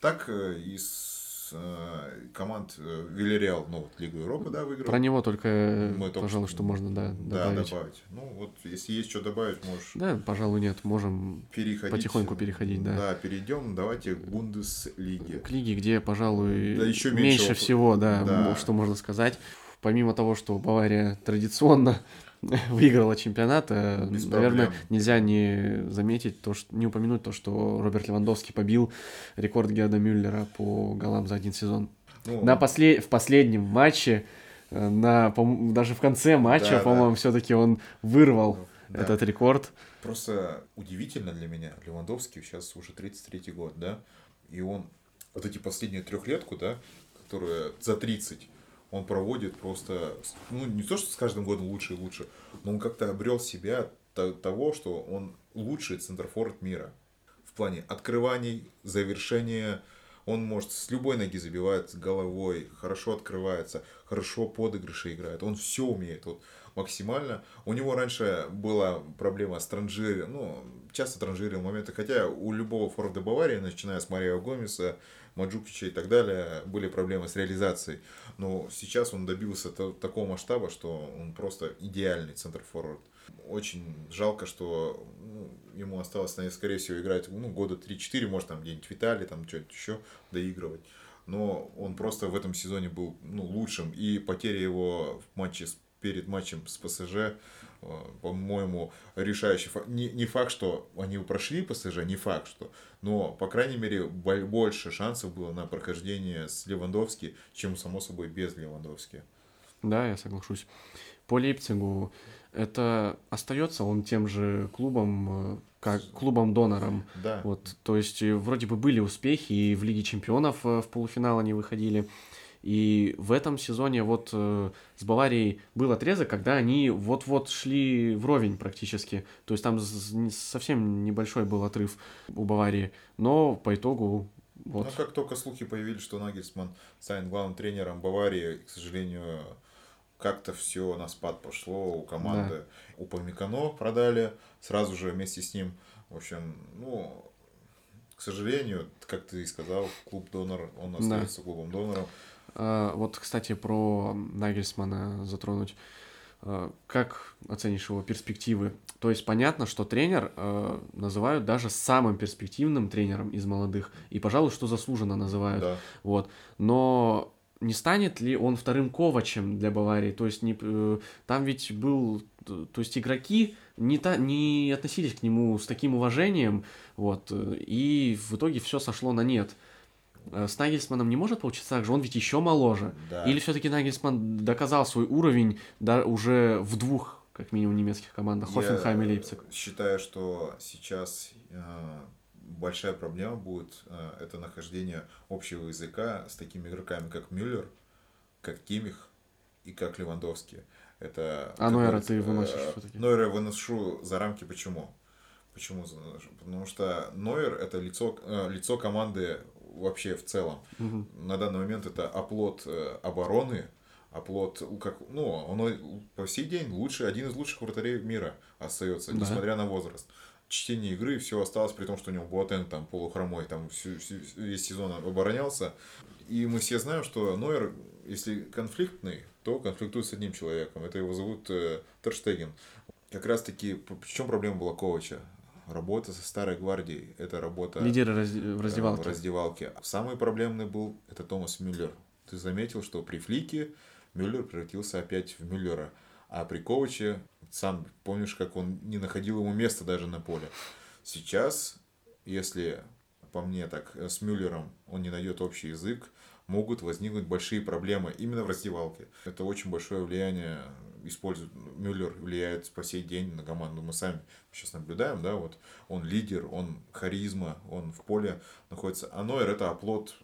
Так, э, из э, команд э, Вильяреал, ну, вот Лигу Европы, да, выиграл. Про него только, Мы пожалуй, что можно, да, добавить. Да, добавить. Ну, вот, если есть что добавить, можешь... Да, пожалуй, нет, можем переходить, потихоньку переходить, да. Да, перейдем, давайте к Бундеслиге. К лиге, где, пожалуй, да, еще меньше, меньше всего, да, да, что можно сказать. Помимо того, что Бавария традиционно *laughs* выиграла чемпионат, э, Без наверное, проблем. нельзя не заметить, то, что, не упомянуть то, что Роберт Левандовский побил рекорд Герда Мюллера по голам за один сезон. Ну, на послед... В последнем матче, э, на, по... даже в конце матча, да, по-моему, да. все-таки он вырвал да. этот рекорд. Просто удивительно для меня, Левандовский сейчас уже 33-й год, да, и он вот эти последние трехлетку, да, которые за 30, он проводит просто, ну, не то, что с каждым годом лучше и лучше, но он как-то обрел себя того, что он лучший центрфорд мира. В плане открываний, завершения, он может с любой ноги забивать головой, хорошо открывается, хорошо подыгрыши играет, он все умеет. Вот максимально. У него раньше была проблема с транжиром, ну, часто транжирил моменты, хотя у любого форварда Баварии, начиная с Марио Гомеса, Маджукича и так далее, были проблемы с реализацией. Но сейчас он добился такого масштаба, что он просто идеальный центр-форвард. Очень жалко, что ну, ему осталось, скорее всего, играть ну, года 3-4, может, там где-нибудь в Италии, там что-нибудь еще доигрывать. Но он просто в этом сезоне был ну, лучшим. И потеря его в матче перед матчем с ПСЖ, по-моему, решающий факт. Не, не факт, что они прошли ПСЖ, не факт, что. Но, по крайней мере, больше шансов было на прохождение с Левандовски, чем, само собой, без Левандовски. Да, я соглашусь. По Лейпцигу это остается он тем же клубом, э, как клубом-донором. Да. Вот, то есть вроде бы были успехи, и в Лиге чемпионов э, в полуфинал они выходили. И в этом сезоне вот э, с Баварией был отрезок, когда они вот-вот шли вровень практически. То есть там совсем небольшой был отрыв у Баварии. Но по итогу вот. Ну, как только слухи появились, что Нагельсман станет главным тренером Баварии, к сожалению, как-то все на спад пошло у команды. Да. У Памикано продали сразу же вместе с ним. В общем, ну, к сожалению, как ты и сказал, клуб донор, он остается да. клубом донором. А, вот, кстати, про Нагельсмана затронуть. А, как оценишь его перспективы? То есть понятно, что тренер э, называют даже самым перспективным тренером из молодых, и, пожалуй, что заслуженно называют. Да. Вот. Но не станет ли он вторым Ковачем для Баварии? То есть не, э, там ведь был, то есть игроки не, та, не относились к нему с таким уважением, вот, и в итоге все сошло на нет. Э, с Нагельсманом не может получиться так же, он ведь еще моложе. Да. Или все-таки Нагельсман доказал свой уровень да, уже в двух, как минимум, немецких командах, Хофенхайм и Лейпциг? считаю, что сейчас э, большая проблема будет э, это нахождение общего языка с такими игроками, как Мюллер, как Кимих и как Левандовский. Это, а Нойера ты выносишь э, все-таки? Нойера выношу за рамки почему? Почему? Потому что Нойер это лицо, э, лицо команды вообще в целом. Угу. На данный момент это оплот э, обороны, оплот, как, ну, он по сей день лучший, один из лучших вратарей мира остается, да. несмотря на возраст. Чтение игры, все осталось, при том, что у него Буатен там полухромой, там всю, всю, весь сезон оборонялся. И мы все знаем, что Нойер, если конфликтный, то конфликтует с одним человеком. Это его зовут э, Терштеген. Как раз таки, в чем проблема была Ковача? Работа со старой гвардией – это работа… Лидеры раз... в раздевалке. В раздевалке. Самый проблемный был – это Томас Мюллер. Ты заметил, что при Флике Мюллер превратился опять в Мюллера. А при Коваче, сам помнишь, как он не находил ему места даже на поле. Сейчас, если по мне так, с Мюллером он не найдет общий язык, могут возникнуть большие проблемы именно в раздевалке. Это очень большое влияние использует, Мюллер влияет по сей день на команду. Мы сами сейчас наблюдаем, да, вот он лидер, он харизма, он в поле находится. А Нойер это оплот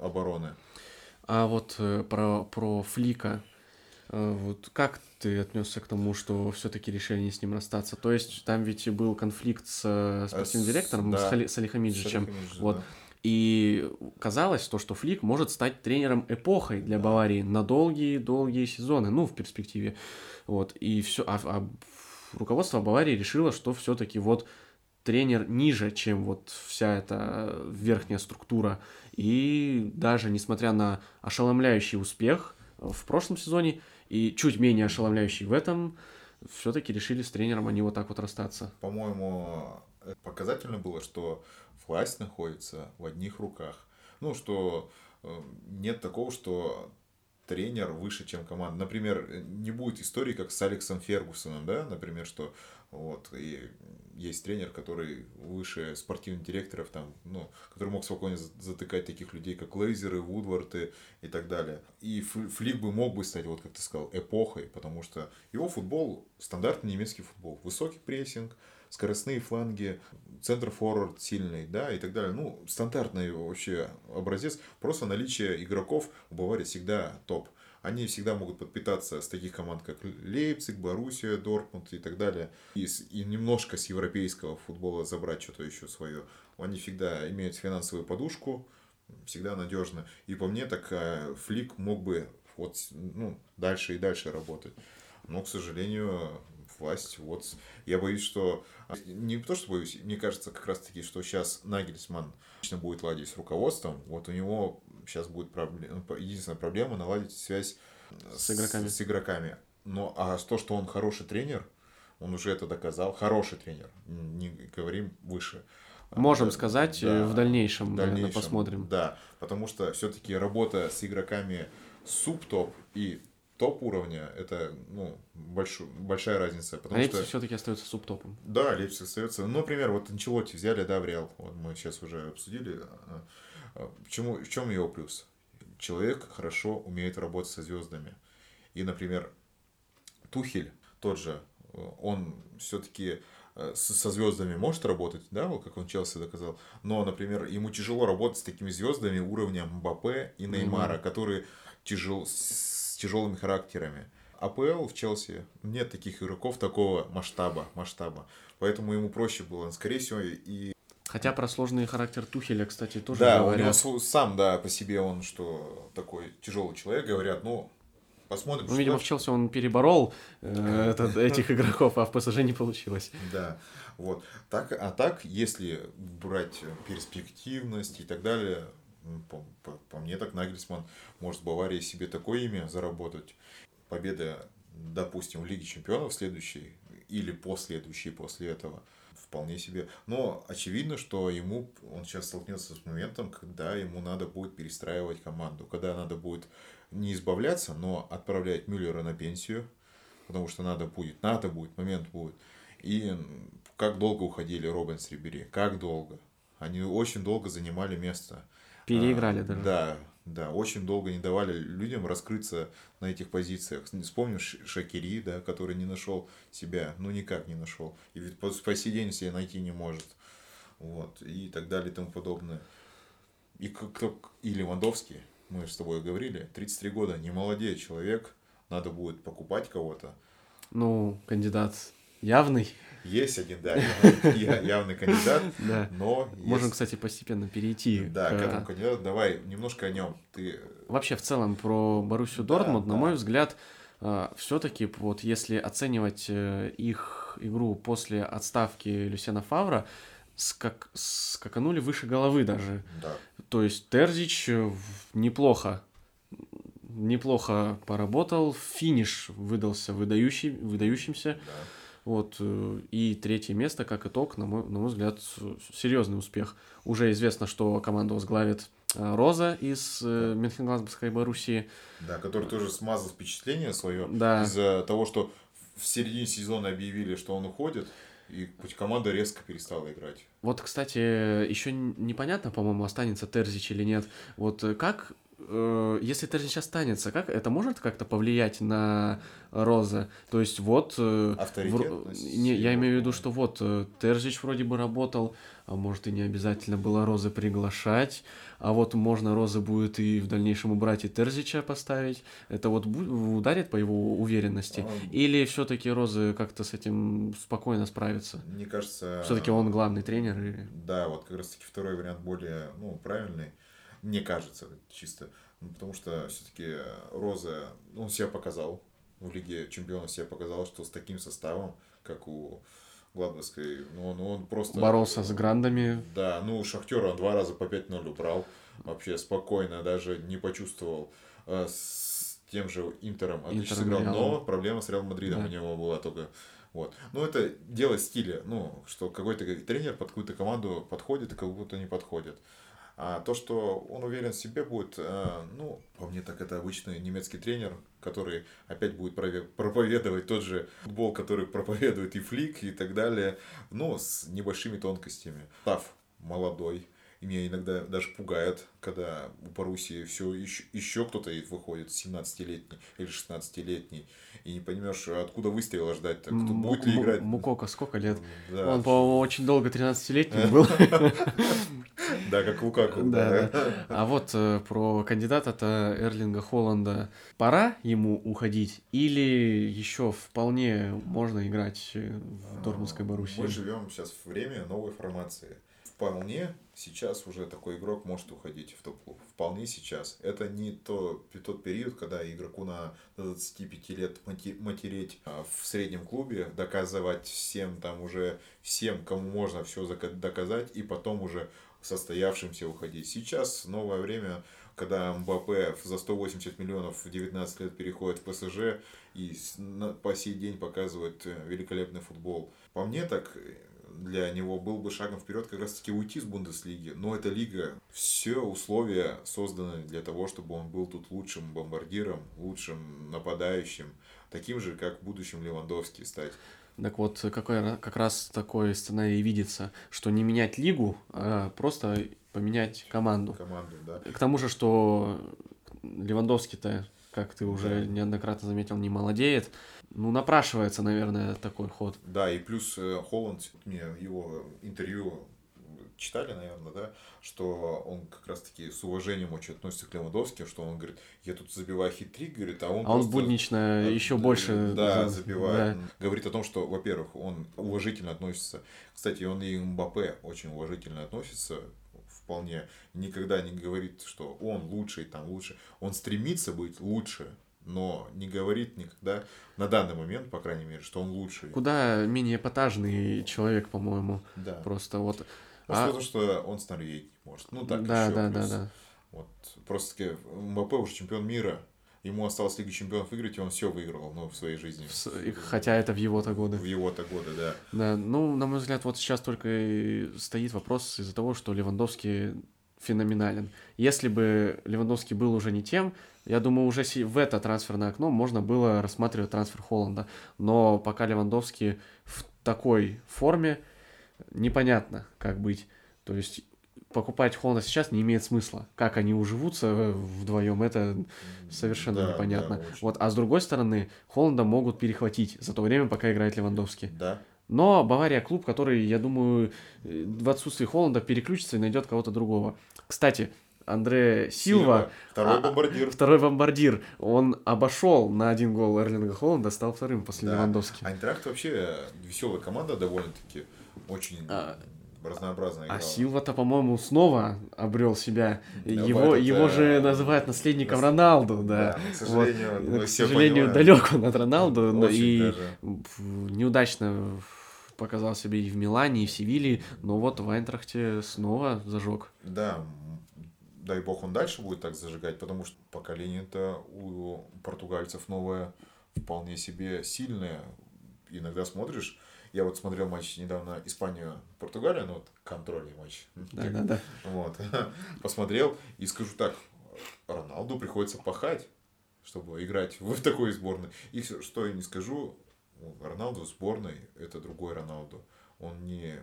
обороны. А вот э, про, про Флика. Э, вот как ты отнесся к тому, что все-таки решили не с ним расстаться? То есть там ведь был конфликт с э, спортивным директором, да. с, Хали, с Алихамиджичем. Вот. Да. И казалось то, что Флик может стать тренером эпохой для Баварии на долгие-долгие сезоны, ну, в перспективе. Вот. И все. А, а руководство Баварии решило, что все-таки вот тренер ниже, чем вот вся эта верхняя структура. И даже несмотря на ошеломляющий успех в прошлом сезоне и чуть менее ошеломляющий в этом, все-таки решили с тренером они вот так вот расстаться. По-моему, показательно было, что власть находится в одних руках. Ну, что э, нет такого, что тренер выше, чем команда. Например, не будет истории, как с Алексом Фергусоном, да, например, что вот, и есть тренер, который выше спортивных директоров, там, ну, который мог спокойно затыкать таких людей, как Лейзеры, Вудварты и так далее. И Флик бы мог бы стать, вот как ты сказал, эпохой, потому что его футбол, стандартный немецкий футбол, высокий прессинг, скоростные фланги, центр форвард сильный, да, и так далее. Ну, стандартный вообще образец. Просто наличие игроков у Баварии всегда топ. Они всегда могут подпитаться с таких команд, как Лейпциг, Боруссия, Дортмунд и так далее. И, и немножко с европейского футбола забрать что-то еще свое. Они всегда имеют финансовую подушку, всегда надежно. И по мне, так э, Флик мог бы вот, ну, дальше и дальше работать. Но, к сожалению, власть. Вот я боюсь, что не то, что боюсь, мне кажется как раз таки, что сейчас Нагельсман лично будет ладить с руководством. Вот у него сейчас будет проблема, ну, единственная проблема наладить связь с игроками. С, с игроками. Но а то, что он хороший тренер, он уже это доказал. Хороший тренер, не говорим выше. Можем сказать да, в дальнейшем, в дальнейшем посмотрим. Да, потому что все-таки работа с игроками суб-топ и топ уровня это ну, больш, большая разница. Потому а Лейпциг что... все-таки остается субтопом. Да, Лейпциг остается. Ну, например, вот Анчелоти взяли, да, в Реал. Вот мы сейчас уже обсудили. А, почему, в чем его плюс? Человек хорошо умеет работать со звездами. И, например, Тухель тот же, он все-таки э, со звездами может работать, да, вот как он Челси доказал. Но, например, ему тяжело работать с такими звездами уровня Мбаппе и Неймара, mm-hmm. которые тяжело с тяжелыми характерами. АПЛ в Челси нет таких игроков такого масштаба, масштаба. Поэтому ему проще было, скорее всего, и Хотя про сложный характер Тухеля, кстати, тоже да, говорят. Да, у него сам, да, по себе он, что такой тяжелый человек, говорят, ну, посмотрим. Ну, видимо, в Челси он переборол э, *laughs* этот, этих игроков, а в ПСЖ не получилось. Да, вот. Так, а так, если брать перспективность и так далее, по, по, по мне так Нагельсман может в Баварии себе такое имя заработать. Победа, допустим, в Лиге Чемпионов следующей или последующей после этого вполне себе. Но очевидно, что ему он сейчас столкнется с моментом, когда ему надо будет перестраивать команду, когда надо будет не избавляться, но отправлять Мюллера на пенсию, потому что надо будет, надо будет, момент будет. И как долго уходили Робин с Рибери, как долго. Они очень долго занимали место. Переиграли а, даже. Да, да, очень долго не давали людям раскрыться на этих позициях. Вспомнишь Шакири, да, который не нашел себя, ну никак не нашел. И ведь по, сей день себя найти не может. Вот, и так далее и тому подобное. И, кто, и Левандовский, мы с тобой говорили, 33 года, не молодеет человек, надо будет покупать кого-то. Ну, кандидат явный. Есть один, да, явный, явный кандидат, *laughs* да. но... Можем, кстати, постепенно перейти. Да, к, к этому кандидату. Давай немножко о нем. Ты... Вообще, в целом, про Боруссию да, Дортмунд, да. на мой взгляд, э, все-таки, вот если оценивать э, их игру после отставки Люсена Фавра, скак... скаканули выше головы даже. Да. То есть Терзич э, неплохо неплохо поработал, финиш выдался выдающий, выдающимся. Да. Вот, э, и третье место, как итог, на мой, на мой взгляд, серьезный успех. Уже известно, что команду возглавит э, Роза из э, Мюнхен-Глазбургской Боруссии. Да, который тоже смазал впечатление свое да. из-за того, что в середине сезона объявили, что он уходит. И команда резко перестала играть. Вот, кстати, еще непонятно, по-моему, останется Терзич или нет. Вот как Э, если Терзич останется, как это может как-то повлиять на Роза? То есть вот... Э, в, не, я имею в виду, что вот э, Терзич вроде бы работал, а может и не обязательно было Розы приглашать, а вот можно Розы будет и в дальнейшем убрать и Терзича поставить. Это вот ударит по его уверенности? А... Или все-таки Розы как-то с этим спокойно справится? Мне кажется... Все-таки он главный тренер. И... Да, вот как раз-таки второй вариант более ну, правильный. Мне кажется, чисто. Ну, потому что все-таки Роза, ну, он себя показал в Лиге Чемпионов себя показал, что с таким составом, как у Гладбовской, ну он, он просто... Боролся с грандами. Да, ну Шахтера он два раза по 5-0 убрал. Вообще спокойно, даже не почувствовал. Э, с тем же Интером отлично сыграл, но проблема с Реал Мадридом да. у него была только вот. Ну, это дело стиля. Ну, что какой-то тренер под какую-то команду подходит, и как будто не подходит. А то, что он уверен в себе будет, э, ну, по мне так это обычный немецкий тренер, который опять будет проповедовать тот же футбол, который проповедует и Флик и так далее, но с небольшими тонкостями. Став молодой, и меня иногда даже пугает, когда у Паруси все еще, еще кто-то выходит, 17-летний или 16-летний, и не понимаешь, откуда выстрела ждать, кто будет ли играть. Мукока сколько лет? Да. Он, по-моему, очень долго 13-летний *laughs* был. Да, как Лукаку. Да, да. А вот э, про кандидата-то Эрлинга Холланда. Пора ему уходить или еще вполне можно играть в Дортмундской Боруссии? Мы живем сейчас в время новой формации. Вполне сейчас уже такой игрок может уходить в топ-клуб. Вполне сейчас. Это не то, тот период, когда игроку на 25 лет матереть а в среднем клубе, доказывать всем там уже, всем, кому можно все доказать, и потом уже состоявшимся уходить. Сейчас новое время, когда Мбаппе за 180 миллионов в 19 лет переходит в ПСЖ и по сей день показывает э, великолепный футбол. По мне так, для него был бы шагом вперед как раз таки уйти с Бундеслиги. Но эта лига, все условия созданы для того, чтобы он был тут лучшим бомбардиром, лучшим нападающим, таким же, как в будущем Левандовский стать. Так вот, какой, как раз такой сценарий видится, что не менять лигу, а просто поменять команду. Команду, да. К тому же, что Левандовский-то, как ты уже да. неоднократно заметил, не молодеет. Ну, напрашивается, наверное, такой ход. Да, и плюс э, Холланд, мне его интервью читали, наверное, да, что он как раз-таки с уважением очень относится к Левандовски, что он говорит, я тут забиваю хитрик, говорит, а он А он буднично да, еще больше... Да, забивает. Да. Говорит о том, что, во-первых, он уважительно относится, кстати, он и Мбаппе очень уважительно относится, вполне, никогда не говорит, что он лучший, там лучше, он стремится быть лучше, но не говорит никогда, на данный момент, по крайней мере, что он лучший. Куда менее эпатажный человек, по-моему. Да. Просто вот а... то, что он с Норвегии может. Ну, так да, еще да, плюс. да, да. Вот, просто-таки Мбаппе уже чемпион мира. Ему осталось Лигу Чемпионов выиграть, и он все выиграл ну, в своей жизни. Хотя это в его-то годы. В его-то годы, да. Да, ну, на мой взгляд, вот сейчас только и стоит вопрос из-за того, что Левандовский феноменален. Если бы Левандовский был уже не тем, я думаю, уже в это трансферное окно можно было рассматривать трансфер Холланда. Но пока Левандовский в такой форме, непонятно, как быть. То есть покупать Honda сейчас не имеет смысла. Как они уживутся вдвоем, это совершенно да, непонятно. Да, вот, а с другой стороны, Холланда могут перехватить за то время, пока играет Левандовский. Да. Но Бавария клуб, который, я думаю, в отсутствии Холланда переключится и найдет кого-то другого. Кстати, Андре Силва, Силва второй а, бомбардир. второй бомбардир, он обошел на один гол Эрлинга Холланда, стал вторым после да. Левандовски. Айнтрахт вообще веселая команда довольно-таки очень а, разнообразная игра. А Силва-то, по-моему, снова обрел себя. Да, его, этот, его же называют наследником нас... Роналду, да. да к сожалению, вот. к сожалению далек он от Роналду, но и даже. неудачно показал себя и в Милане, и в Севиле, но вот в Айнтрахте снова зажег. Да, дай бог он дальше будет так зажигать, потому что поколение-то у португальцев новое, вполне себе сильное. Иногда смотришь, я вот смотрел матч недавно Испанию-Португалия, ну вот контрольный матч. Да, да, да. Вот. *laughs* Посмотрел и скажу так, Роналду приходится пахать, чтобы играть *laughs* в такой сборной. И все, что я не скажу, Роналду в сборной это другой Роналду. Он не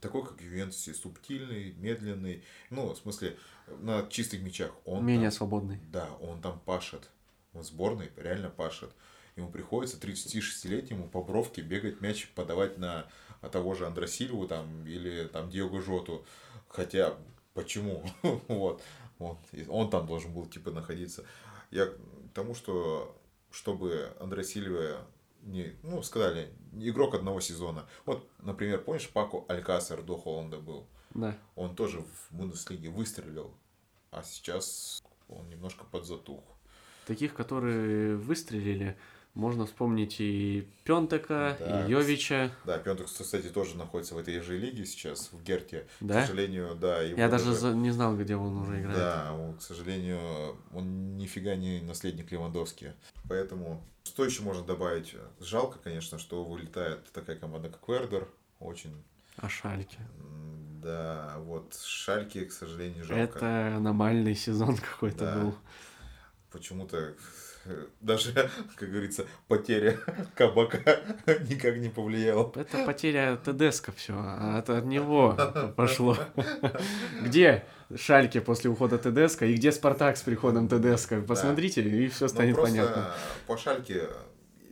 такой, как Ювентусе, субтильный, медленный. Ну, в смысле, на чистых мячах. Он Менее там, свободный. Да, он там пашет. Он в сборной реально пашет. Ему приходится 36-летнему по бровке бегать мяч подавать на того же Андросильву там или там Диего Жоту. Хотя, почему? *laughs* вот. вот. Он там должен был типа находиться. Я к тому, что чтобы Андре Сильва не, ну, сказали, игрок одного сезона. Вот, например, помнишь, Паку Алькасер до Холланда был? Да. Он тоже в Бундеслиге выстрелил, а сейчас он немножко подзатух. Таких, которые выстрелили, можно вспомнить и Пентека, да, и Йовича. Да, Пентек, кстати, тоже находится в этой же лиге сейчас, в Герте. Да? К сожалению, да. Его Я даже, даже не знал, где он уже играет. Да, он, к сожалению, он нифига не наследник Левандовски. Поэтому что еще можно добавить? Жалко, конечно, что вылетает такая команда, как Вердер. Очень... А Шальки? Да, вот Шальки, к сожалению, жалко. Это аномальный сезон *laughs* какой-то да. был. Почему-то даже, *laughs* как говорится, потеря *laughs* кабака *laughs* никак не повлияла. Это потеря ТДСК все, а это от него пошло. Где Шальки после ухода ТДСК и где Спартак с приходом ТДСК? Посмотрите, и все ну, станет понятно. По Шальке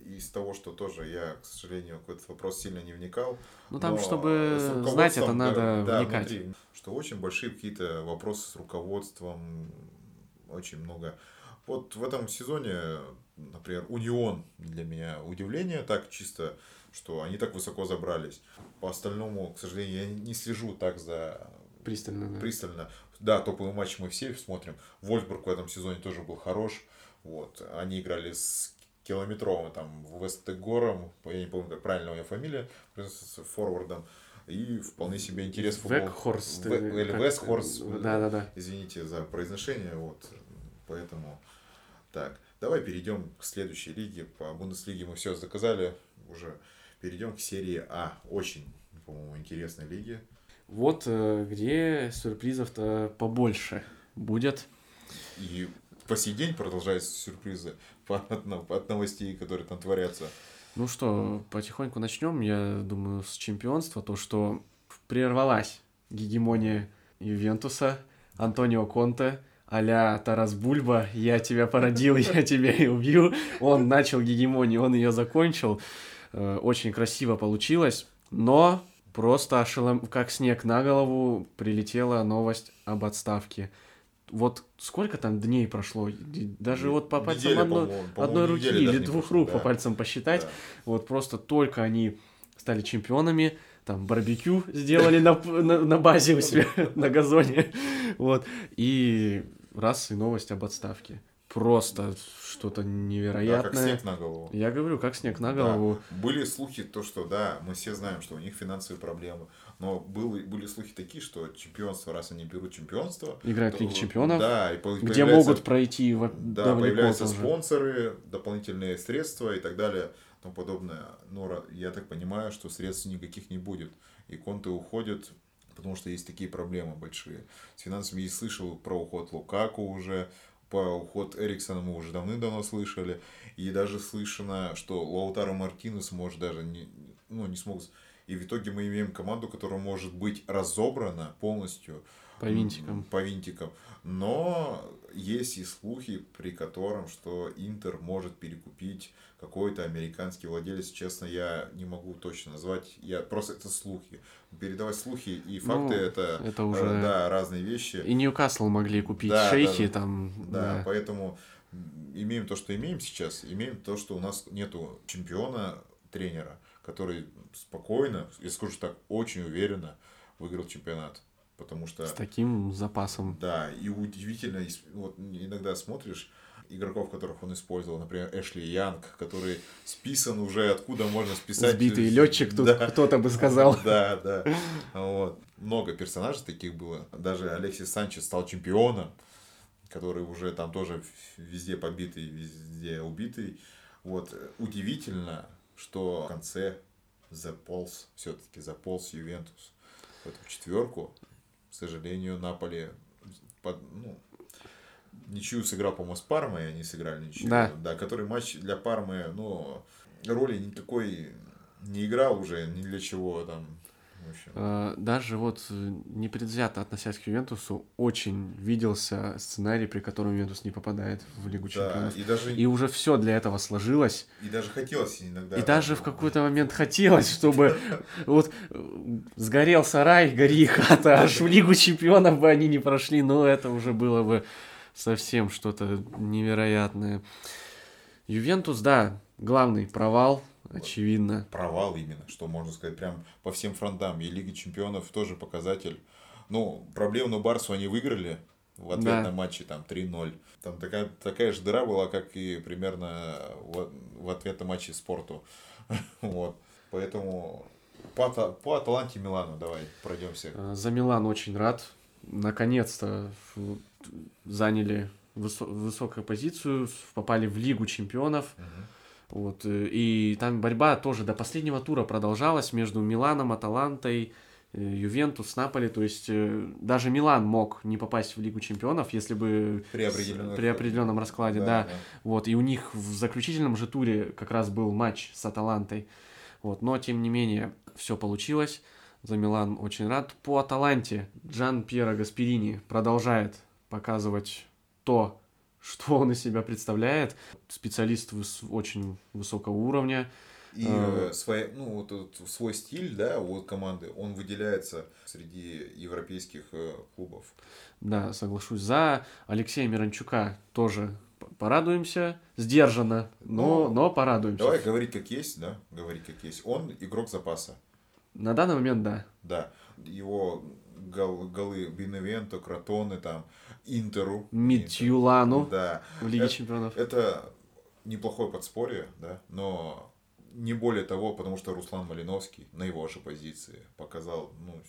из того, что тоже я, к сожалению, в этот вопрос сильно не вникал. Ну там, чтобы знать это, надо да, вникать. Внутри, что очень большие какие-то вопросы с руководством, очень много вот в этом сезоне, например, Унион для меня удивление, так чисто, что они так высоко забрались. По остальному, к сожалению, я не слежу так за... Пристально, да. Пристально. Да, топовый матч мы все смотрим. Вольсбург в этом сезоне тоже был хорош. Вот. Они играли с километровым там Вестегором, я не помню, как правильно у него фамилия, с форвардом. И вполне себе интерес футбол. Векхорст. Или Вестхорст. Да, да, да. Извините за произношение. Вот. Поэтому так, давай перейдем к следующей лиге. По Бундеслиге мы все заказали. Уже перейдем к серии А. Очень, по-моему, интересной лиге. Вот э, где сюрпризов-то побольше будет. И по сей день продолжаются сюрпризы от новостей, которые там творятся. Ну что, потихоньку начнем, я думаю, с чемпионства. То, что прервалась гегемония Ювентуса, Антонио Конте – а-ля Тарас Бульба, я тебя породил, я *laughs* тебя и убью. Он начал гегемонию, он ее закончил. Э, очень красиво получилось, но просто ошелом... как снег на голову прилетела новость об отставке. Вот сколько там дней прошло? Даже вот по пальцам Неделя, одной, по одной руки или двух прошло, рук да. по пальцам посчитать. Да. Вот просто только они стали чемпионами, там барбекю сделали на, на, на базе у себя, *laughs* на газоне. Вот. И раз и новость об отставке. Просто что-то невероятное. Да, как снег на голову. Я говорю, как снег на голову. Да. Были слухи, то, что да, мы все знаем, что у них финансовые проблемы. Но были, были слухи такие, что чемпионство, раз они берут чемпионство... Играют в Лиге чемпионов. Да, и где могут пройти Да, появляются тоже. спонсоры, дополнительные средства и так далее, тому подобное. Но я так понимаю, что средств никаких не будет. И конты уходят потому что есть такие проблемы большие. С финансами я слышал про уход Лукаку уже, по уход Эриксона мы уже давным-давно слышали, и даже слышно, что Лаутаро Мартинес может даже не, ну, не смог... И в итоге мы имеем команду, которая может быть разобрана полностью. По винтикам. По винтикам. Но есть и слухи, при котором, что Интер может перекупить какой-то американский владелец. Честно, я не могу точно назвать. Я просто это слухи. Передавать слухи и факты ну, это, это уже да, разные вещи. И Ньюкасл могли купить да, шейхи да, там. Да, да, поэтому имеем то, что имеем сейчас, имеем то, что у нас нету чемпиона, тренера, который спокойно, я скажу так, очень уверенно выиграл чемпионат потому что... С таким запасом. Да, и удивительно, вот иногда смотришь игроков, которых он использовал, например, Эшли Янг, который списан уже, откуда можно списать. Сбитый летчик, тут да. кто-то бы сказал. Да, да. Вот. Много персонажей таких было. Даже Алексис Санчес стал чемпионом, который уже там тоже везде побитый, везде убитый. Вот. Удивительно, что в конце заполз, все-таки заполз Ювентус в эту четверку к сожалению, Наполи под, ну, ничью сыграл, по-моему, с Пармой, они сыграли ничью. Да. да. Который матч для Пармы, ну, роли никакой не играл уже, ни для чего там. Э, даже вот э, непредвзято относясь к Ювентусу, очень виделся сценарий, при котором Ювентус не попадает в Лигу Чемпионов. и, даже... и уже все для этого сложилось. И даже хотелось иногда. И даже в какой-то момент хотелось, чтобы *laughs* вот сгорел сарай, гори *laughs* хата, аж в Лигу Чемпионов бы они не прошли, но это уже было бы совсем что-то невероятное. Ювентус, да, главный провал очевидно. Провал именно, что можно сказать, прям по всем фронтам. И Лига Чемпионов тоже показатель. Ну, проблемную Барсу они выиграли в ответном да. матче, там, 3-0. Там такая, такая же дыра была, как и примерно в, в ответном матче Спорту. *laughs* вот. Поэтому по, по Аталанте Милану давай пройдемся. Э, за Милан очень рад. Наконец-то заняли высо- высокую позицию, попали в Лигу чемпионов. Угу вот, э, и там борьба тоже до последнего тура продолжалась между Миланом, Аталантой, э, Ювентус, Наполи, то есть э, даже Милан мог не попасть в Лигу Чемпионов, если бы при, определенном, при определенном раскладе, да, да. да. Вот, и у них в заключительном же туре как раз был матч с Аталантой, вот, но тем не менее все получилось, за Милан очень рад. По Аталанте Джан Пьеро Гасперини продолжает показывать то, что он из себя представляет. Специалист выс- очень высокого уровня. И э, свой, ну, вот, вот, свой стиль, да, у команды, он выделяется среди европейских э, клубов. Да, соглашусь. За Алексея Миранчука тоже порадуемся. Сдержанно, но, но, но порадуемся. Давай говорить как есть, да, говорить как есть. Он игрок запаса. На данный момент, да. Да. Его гол, голы Беневенто, Кротоны, там, Интеру. Митюлану да. в Лиге это, Чемпионов. Это неплохое подспорье, да, но не более того, потому что Руслан Малиновский на его же позиции показал, ну,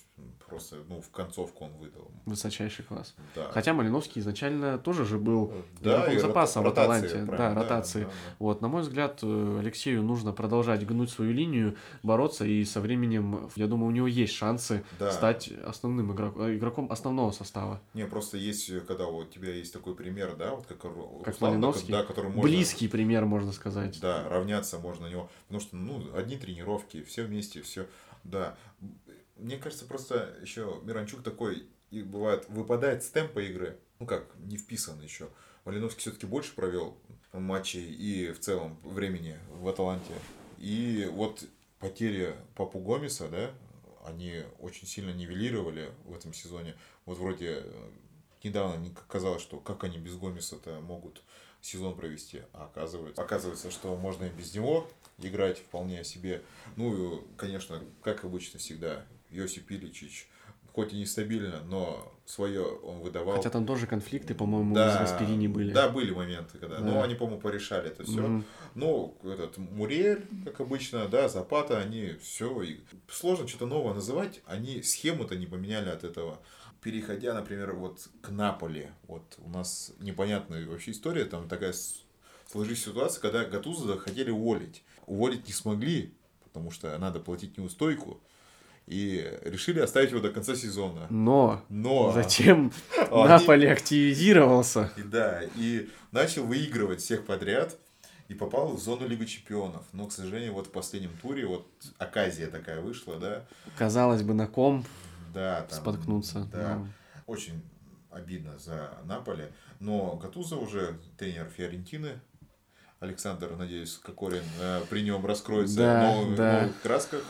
просто, ну, в концовку он выдал. Высочайший класс. Да. Хотя Малиновский изначально тоже же был да, игроком запаса в Аталанте. Да, ротации. Да, да, да. Вот, на мой взгляд, э, Алексею нужно продолжать гнуть свою линию, бороться, и со временем, я думаю, у него есть шансы да. стать основным игроком, э, игроком основного состава. Не, просто есть, когда у тебя есть такой пример, да, вот как, как Руслан, Малиновский, да, который можно... Близкий пример, можно сказать. Да, равняться можно на него. Потому что, ну, одни тренировки, все вместе, все. Да. Мне кажется, просто еще Миранчук такой, и бывает, выпадает с темпа игры. Ну как, не вписан еще. Малиновский все-таки больше провел матчей и в целом времени в Аталанте. И вот потери Папу Гомеса, да, они очень сильно нивелировали в этом сезоне. Вот вроде э, недавно казалось, что как они без Гомеса-то могут сезон провести, а оказывается, оказывается, что можно и без него играть вполне себе. Ну, конечно, как обычно всегда, Йосип Иличич, хоть и нестабильно, но свое он выдавал. Хотя там тоже конфликты, по-моему, да, с Гасперини были. Да, были моменты, когда. Да. Но они, по-моему, порешали это все. Mm-hmm. Ну, этот Мурель, как обычно, да, Запата, они все. Сложно что-то новое называть. Они схему-то не поменяли от этого. Переходя, например, вот к Наполи, вот у нас непонятная вообще история, там такая сложилась ситуация, когда Гатуза хотели уволить. Уволить не смогли, потому что надо платить неустойку. И решили оставить его до конца сезона. Но, Но затем *laughs* а, Наполи активизировался. И, да, и начал выигрывать всех подряд и попал в зону Лиги Чемпионов. Но, к сожалению, вот в последнем туре вот оказия такая вышла, да. Казалось бы, на ком да, там, споткнуться. Да, но... очень обидно за Наполи. Но Гатуза уже тренер Фиорентины, Александр, надеюсь, Кокорин э, при нем раскроется да, в новых, да. новых красках.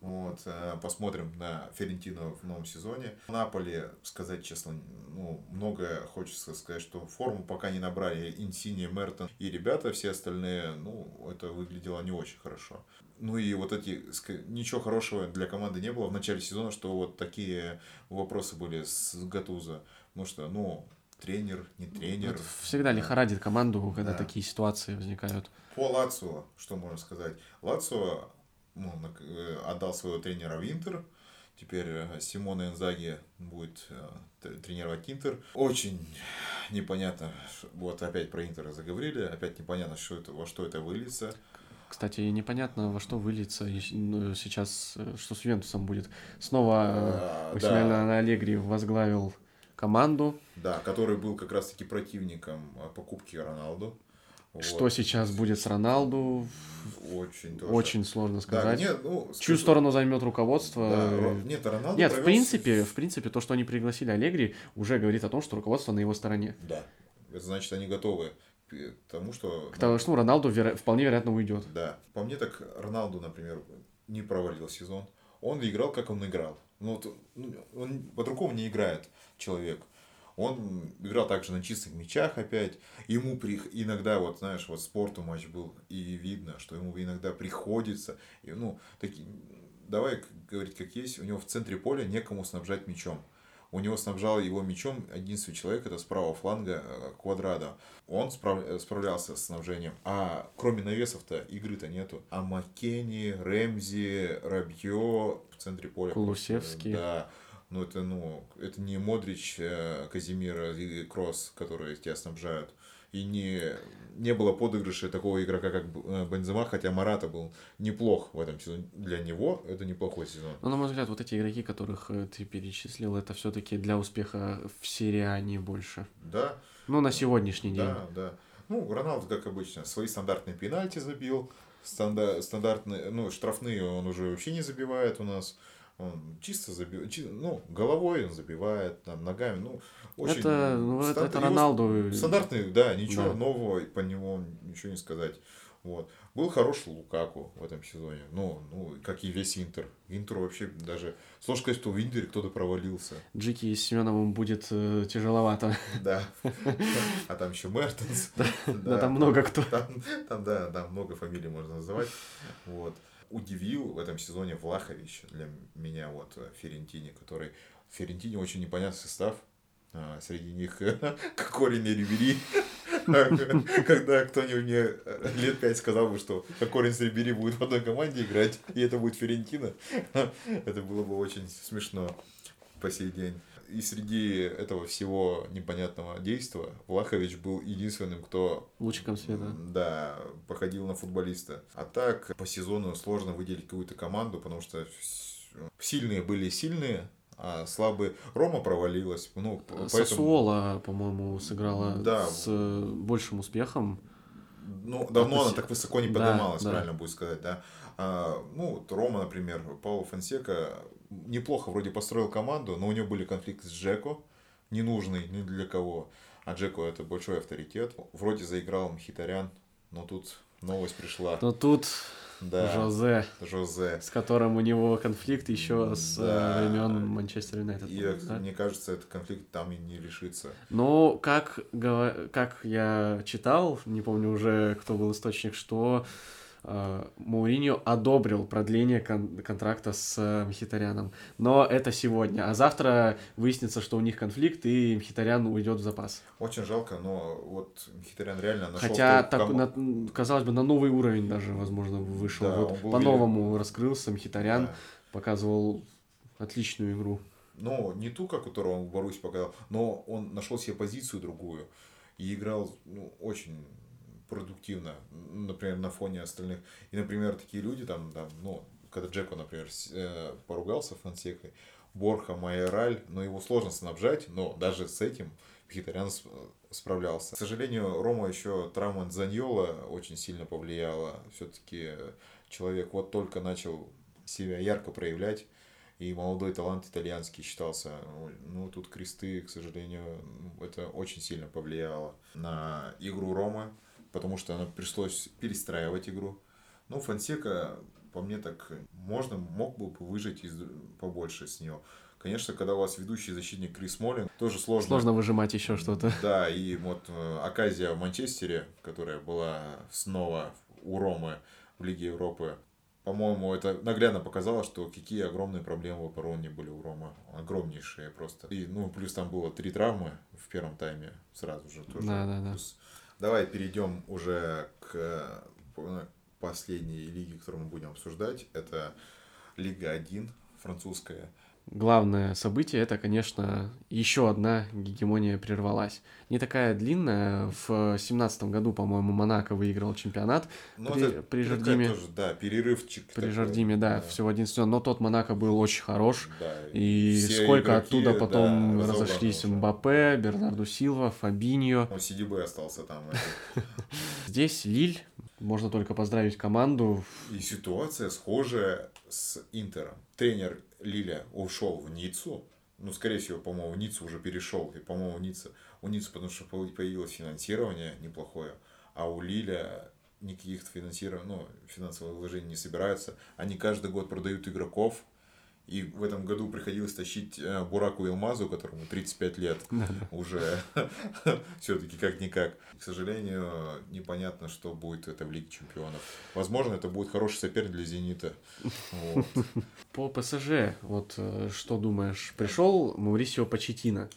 Вот, э, посмотрим на Ферентино в новом сезоне. В Наполе, сказать честно, ну, многое хочется сказать, что форму пока не набрали Инсини, Мертон и ребята, все остальные, ну, это выглядело не очень хорошо. Ну и вот эти, ничего хорошего для команды не было в начале сезона, что вот такие вопросы были с Гатуза. Потому что, ну, тренер, не тренер. Это всегда лихорадит команду, когда да. такие ситуации возникают. По Лацио, что можно сказать? Лацио ну, э, отдал своего тренера в Интер. Теперь э, Симона Энзаги будет э, тренировать Интер. Очень непонятно, вот опять про Интер заговорили, опять непонятно, что это, во что это выльется. Кстати, непонятно, во что выльется ну, сейчас, что с Ювентусом будет. Снова а, Максимилиано да. Аллегри возглавил команду. Да, который был как раз-таки противником покупки Роналду. Что вот. сейчас будет с Роналду? Очень тоже. Очень сложно сказать. Да, нет, ну, Чью сторону займет руководство? Да, нет, Роналду Нет, провел... в принципе, в принципе, то, что они пригласили Алегри, уже говорит о том, что руководство на его стороне. Да. Это значит, они готовы к тому, что... К тому, что ну, Роналду веро... вполне вероятно уйдет. Да. По мне так Роналду, например, не провалил сезон. Он играл, как он играл. Ну, вот, ну, он по-другому не играет человек. Он играл также на чистых мячах опять. Ему при... иногда, вот знаешь, вот спорту матч был, и видно, что ему иногда приходится. И, ну, таки... давай говорить как есть, у него в центре поля некому снабжать мячом. У него снабжал его мячом единственный человек, это справа фланга э, Квадрада. Он справ... Э, справлялся с снабжением. А кроме навесов-то игры-то нету. А Маккенни, Рэмзи, Рабье в центре поля. Кулусевский. Да. Ну, это, ну, это не Модрич, э, Казимира и Кросс, которые тебя снабжают. И не, не было подыгрыша такого игрока, как э, Бензема, хотя Марата был неплох в этом сезоне. Для него это неплохой сезон. Ну, на мой взгляд, вот эти игроки, которых э, ты перечислил, это все-таки для успеха в серии А не больше. Да. Ну, на сегодняшний день. Да, да. Ну, Роналду, как обычно, свои стандартные пенальти забил, стандар, стандартные, ну, штрафные он уже вообще не забивает у нас. Он чисто забивает, ну, головой он забивает, там, ногами, ну, очень... Это, ну, стандарт, это, это Роналду. Стандартный, да, ничего да. нового по нему, ничего не сказать. Вот. Был хороший Лукаку в этом сезоне. Ну, ну, как и весь Интер. Интер вообще даже... Сложно сказать, что в Интере кто-то провалился. Джики с Семеновым будет э, тяжеловато. Да. А там еще Мертенс. Да, там много кто. Там, да, да, много фамилий можно называть. Вот удивил в этом сезоне Влахович для меня, вот Ферентини, который... Ферентини очень непонятный состав. А, среди них *laughs* Кокорин и Рибери. *laughs* Когда кто-нибудь мне лет пять сказал бы, что Кокорин с Рибери будет в одной команде играть, и это будет Ферентина, *laughs* это было бы очень смешно по сей день и среди этого всего непонятного действия Влахович был единственным, кто... Лучиком света. Да, походил на футболиста. А так, по сезону сложно выделить какую-то команду, потому что сильные были сильные, а слабые Рома провалилась. Ну, поэтому... Сосуола, по-моему, сыграла да. с большим успехом. Ну, давно она так высоко не поднималась, да, правильно да. будет сказать, да. А, ну, вот Рома, например, Паула Фонсека неплохо вроде построил команду, но у него были конфликты с Джеко, ненужный ни для кого. А Джеко это большой авторитет. Вроде заиграл Мхитарян, но тут новость пришла. Но тут да, Жозе, Жозе, с которым у него конфликт еще с да. Э, времен Манчестер Юнайтед. И да? мне кажется, этот конфликт там и не решится. Ну, как, как я читал, не помню уже, кто был источник, что Мауриньо одобрил продление кон- контракта с э, Мхитаряном. Но это сегодня. А завтра выяснится, что у них конфликт, и Мхитарян уйдет в запас. Очень жалко, но вот Мхитарян реально нашел... Хотя, так, кому... на, казалось бы, на новый уровень даже, возможно, вышел. Да, вот по-новому велик... раскрылся Мхитарян, да. показывал отличную игру. Ну, не ту, как которую он в Баруси показал, но он нашел себе позицию другую и играл ну, очень продуктивно, например, на фоне остальных. И, например, такие люди там, там ну, когда Джеко, например, э, поругался с Фонсекой, Борха, Майораль, но его сложно снабжать, но даже с этим Мхитарян справлялся. К сожалению, Рома еще травма Заньола очень сильно повлияла. Все-таки человек вот только начал себя ярко проявлять, и молодой талант итальянский считался. Ну, тут кресты, к сожалению, это очень сильно повлияло на игру Ромы потому что нам пришлось перестраивать игру. Ну, Фонсека, по мне так, можно, мог бы выжить из, побольше с нее. Конечно, когда у вас ведущий защитник Крис Молин, тоже сложно. Сложно выжимать еще что-то. Да, и вот э, оказия в Манчестере, которая была снова у Ромы в Лиге Европы, по-моему, это наглядно показало, что какие огромные проблемы в обороне были у Рома. Огромнейшие просто. И, ну, плюс там было три травмы в первом тайме сразу же тоже. Да, да, да. Плюс Давай перейдем уже к э, последней лиге, которую мы будем обсуждать. Это Лига 1 французская главное событие это, конечно, еще одна гегемония прервалась. Не такая длинная. В семнадцатом году, по-моему, Монако выиграл чемпионат. Ну, при, это, при Жардиме. Тоже, да, перерывчик. При такой, Жардиме, да, да, всего 11 Но тот Монако был очень хорош. Да, и сколько игроки, оттуда потом да, разошлись Мбаппе, Бернарду Силва, Фабиньо. Ну, CDB остался там. *laughs* здесь Лиль, можно только поздравить команду. И ситуация схожая с Интером. Тренер Лиля ушел в Ниццу, ну, скорее всего, по-моему, в Ниццу уже перешел, и, по-моему, Ницца, у Ниццы, потому что появилось финансирование неплохое, а у Лиля никаких финансирования, ну, финансовых вложений не собираются. Они каждый год продают игроков, и в этом году приходилось тащить э, Бураку Илмазу, которому 35 лет уже *laughs* все-таки как-никак. К сожалению, непонятно, что будет это в Лиге Чемпионов. Возможно, это будет хороший соперник для Зенита. Вот. *laughs* По ПСЖ, вот э, что думаешь? Пришел Маурисио Почетина,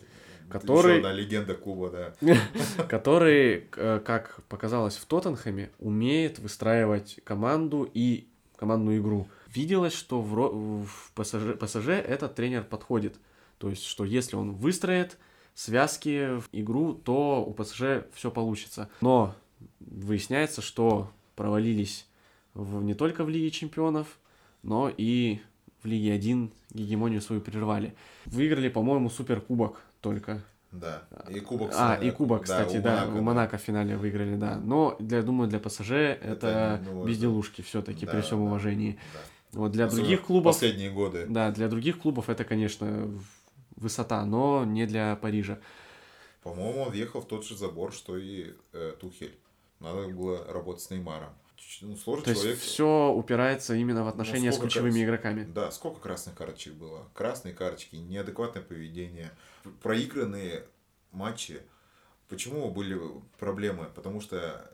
который... Еще одна легенда клуба, да. *laughs* который, э, как показалось в Тоттенхэме, умеет выстраивать команду и командную игру виделось, что в, в ПСЖ, ПСЖ этот тренер подходит. То есть, что если он выстроит связки в игру, то у ПСЖ все получится. Но выясняется, что провалились в, не только в Лиге Чемпионов, но и в Лиге 1 гегемонию свою прервали. Выиграли, по-моему, Суперкубок только. Да, и Кубок. А, и Кубок, кстати, да, у Монако, да, у Монако в финале выиграли, да. Но, для, думаю, для ПСЖ это, это ну, безделушки все-таки, да, при всем уважении. Да. Вот для Особенно других клубов... Последние годы. Да, для других клубов это, конечно, высота, но не для Парижа. По-моему, он въехал в тот же забор, что и э, Тухель. Надо было работать с Неймаром. Ну, сложный То человек. есть все упирается именно в отношения ну, с ключевыми крас... игроками. Да, сколько красных карточек было? Красные карточки, неадекватное поведение, проигранные матчи. Почему были проблемы? Потому что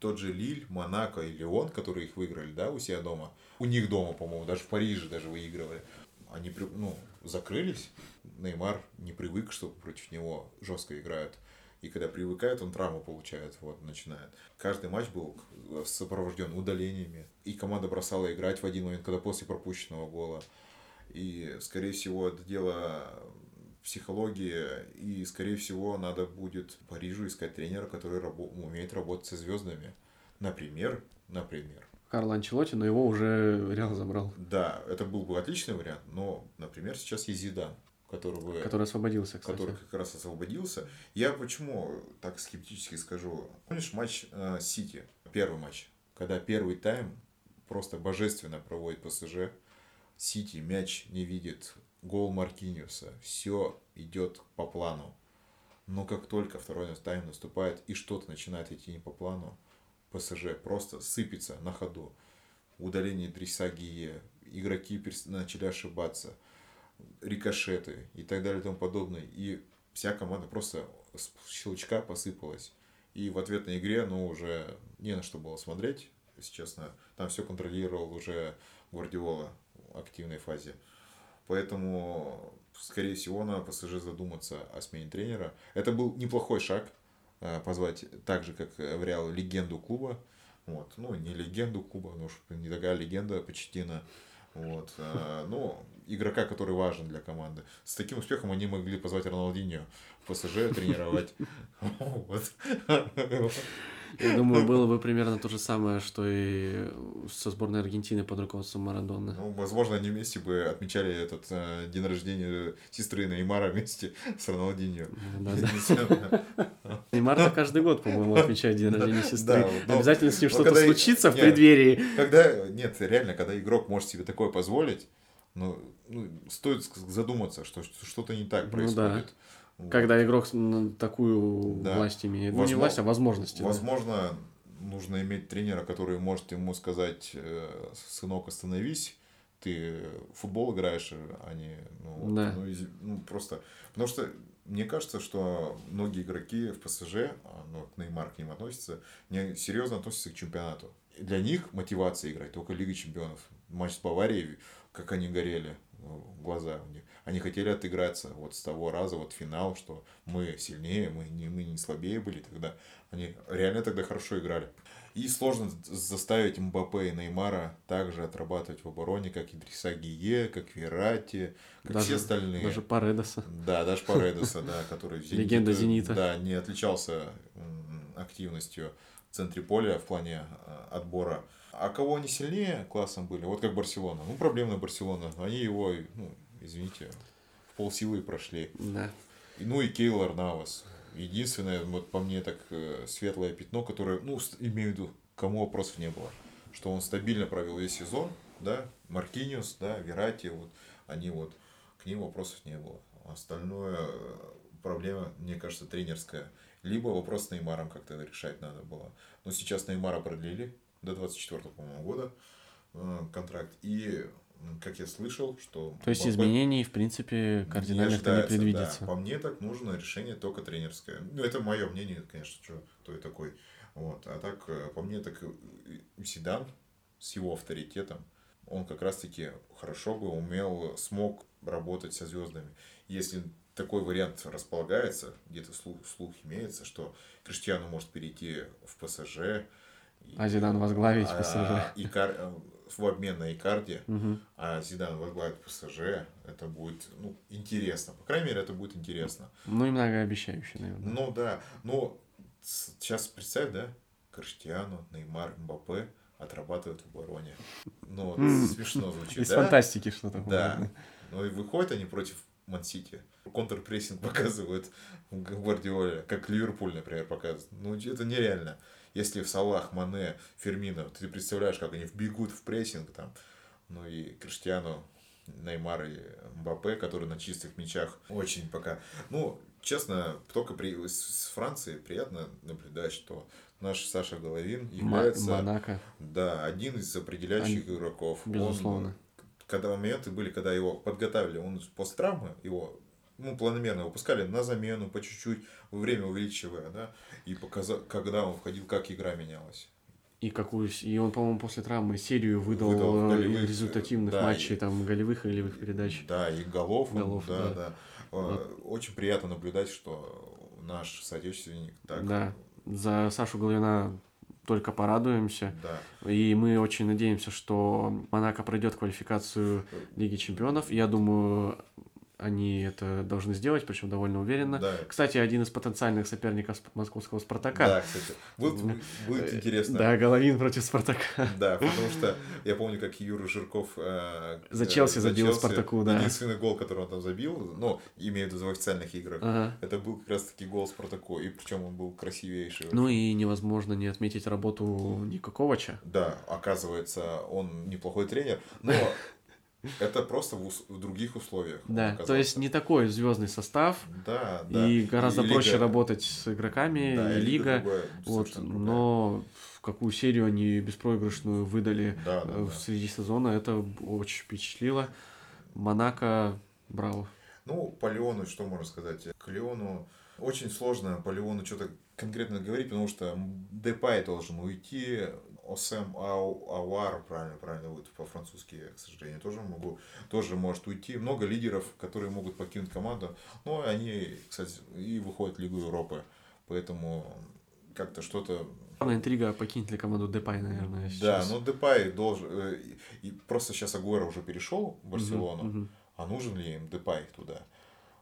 тот же Лиль, Монако и Леон, которые их выиграли, да, у себя дома, у них дома, по-моему, даже в Париже даже выигрывали, они, ну, закрылись, Неймар не привык, что против него жестко играют. И когда привыкает, он травму получает, вот, начинает. Каждый матч был сопровожден удалениями. И команда бросала играть в один момент, когда после пропущенного гола. И, скорее всего, это дело психологии, и, скорее всего, надо будет Парижу искать тренера, который рабо- умеет работать со звездами. Например, например. Карл Анчелотти, но его уже Реал забрал. Да, это был бы отличный вариант, но, например, сейчас есть Зидан, которого... Который освободился, кстати. Который как раз освободился. Я почему так скептически скажу? Помнишь матч э, Сити, первый матч, когда первый тайм просто божественно проводит ПСЖ, Сити мяч не видит, гол Маркиниуса, все идет по плану. Но как только второй тайм наступает и что-то начинает идти не по плану, ПСЖ просто сыпется на ходу. Удаление Дриса Гие, игроки начали ошибаться, рикошеты и так далее и тому подобное. И вся команда просто с щелчка посыпалась. И в ответной игре, ну, уже не на что было смотреть, если честно. Там все контролировал уже Гвардиола в активной фазе. Поэтому, скорее всего, на ПСЖ задуматься о смене тренера. Это был неплохой шаг, позвать так же, как в Реал, легенду клуба. Вот. Ну, не легенду клуба, но не такая легенда Почтина. Вот. Э, ну, игрока, который важен для команды. С таким успехом они могли позвать Роналдиньо в ПСЖ тренировать. *laughs* Я думаю, было бы примерно то же самое, что и со сборной Аргентины под руководством Марадона. Ну, возможно, они вместе бы отмечали этот э, день рождения сестры Неймара вместе *laughs* с Роналдиньо. *laughs* Неймар каждый год, *laughs* по-моему, отмечает день рождения сестры. Обязательно с ним что-то случится в преддверии. Когда, нет, реально, когда игрок может себе такое позволить, ну, ну стоит задуматься, что что-то не так происходит. Ну, да. Вот. Когда игрок такую да. власть имеет. Возможно, ну, не власть, а возможности. Возможно, да. нужно иметь тренера, который может ему сказать, э, сынок, остановись, ты футбол играешь, а не... Ну, да. ну, ну, просто... Потому что мне кажется, что многие игроки в ПСЖ, а, ну, Неймар к ним относится, не серьезно относятся к чемпионату. Для них мотивация играть только Лига Чемпионов. Матч с Баварией, как они горели, ну, глаза у них они хотели отыграться вот с того раза, вот финал, что мы сильнее, мы не, мы не слабее были тогда. Они реально тогда хорошо играли. И сложно заставить Мбаппе и Неймара также отрабатывать в обороне, как и Дриса Гие, как Верати, как даже, все остальные. Даже Паредоса. Да, даже Паредоса, да, который *laughs* Легенда Зенита. Да, не отличался активностью в центре поля в плане а, отбора. А кого они сильнее классом были, вот как Барселона. Ну, проблемная Барселона. Они его ну, извините, в полсилы прошли. Да. Ну и Кейлор Навас. единственное, вот по мне, так э, светлое пятно, которое, ну, имею в виду, кому вопросов не было, что он стабильно провел весь сезон, да, Маркиниус, да, Верати, вот, они вот, к ним вопросов не было. Остальное э, проблема, мне кажется, тренерская. Либо вопрос с Неймаром как-то решать надо было. Но сейчас Неймара продлили до 24 по-моему, года э, контракт. И как я слышал, что... То есть изменений, в принципе, кардинальных не, не предвидится. Да. По мне так нужно решение только тренерское. Ну, это мое мнение, конечно, что кто и такой. Вот. А так, э, по мне, так Седан с его авторитетом, он как раз-таки хорошо бы умел, смог работать со звездами. Если такой вариант располагается, где-то слух, слух имеется, что Криштиану может перейти в ПСЖ. А Зидан возглавить а, ПСЖ. И кар... В обмен на Икарди, угу. а Зидан возглавит ПСЖ, это будет ну, интересно. По крайней мере, это будет интересно. Ну и многообещающе, наверное. Ну да, но сейчас представь, да, Криштиану, Неймар, Мбаппе отрабатывают в обороне. Ну, смешно звучит, Из фантастики что-то. Да. Ну и выходят они против Мансити. Контрпрессинг *laughs* показывают в Гвардиоле, как Ливерпуль, например, показывает. Ну, это нереально. Если в Салах, Мане, Фермино, ты представляешь, как они вбегут в прессинг там, ну и Криштиану, Неймар и Мбаппе, которые на чистых мячах очень пока... Ну, честно, только при, с Франции приятно наблюдать, что наш Саша Головин является... Монако. Да, один из определяющих Они... игроков. Безусловно. Он, когда моменты были, когда его подготавливали, он после травмы, его ну, планомерно выпускали на замену, по чуть-чуть, время увеличивая, да, и показал, когда он входил, как игра менялась. И какую и он, по-моему, после травмы серию выдал, выдал э, голевых, результативных да, матчей, и, там голевых и голевых передач. Да, и голов, голов да, да. да. Вот. Очень приятно наблюдать, что наш соотечественник так. Да, за Сашу Головина только порадуемся. Да. И мы очень надеемся, что Монако пройдет квалификацию Лиги Чемпионов. Я думаю, они это должны сделать, причем довольно уверенно. Да. Кстати, один из потенциальных соперников московского Спартака. Да, кстати. Будет, будет э, интересно. Да, Головин против Спартака. Да, потому что я помню, как Юра Жирков э, за Челси за забил Челси. Спартаку, да. Единственный гол, который он там забил, ну, имею в виду в официальных играх, ага. это был как раз-таки гол Спартаку, и причем он был красивейший. Ну и невозможно не отметить работу Никаковича. Да, оказывается, он неплохой тренер, но это просто в, в других условиях. Да, то есть не такой звездный состав. Да, да. И гораздо и проще лига... работать с игроками, да, и лига. Другая, вот, но в какую серию они беспроигрышную выдали да, да, э, да. среди сезона, это очень впечатлило. Монако, браво. Ну, по Леону, что можно сказать? К Леону очень сложно по Леону что-то конкретно говорить, потому что Депай должен уйти, Осем Ауар, правильно, правильно будет по-французски, к сожалению, тоже могу, тоже может уйти. Много лидеров, которые могут покинуть команду, но они, кстати, и выходят в Лигу Европы, поэтому как-то что-то... Главная интрига покинет ли команду Депай, наверное, сейчас. Да, ну Депай должен... Э, и просто сейчас Агуэро уже перешел в Барселону, угу, угу. а нужен ли им Депай туда?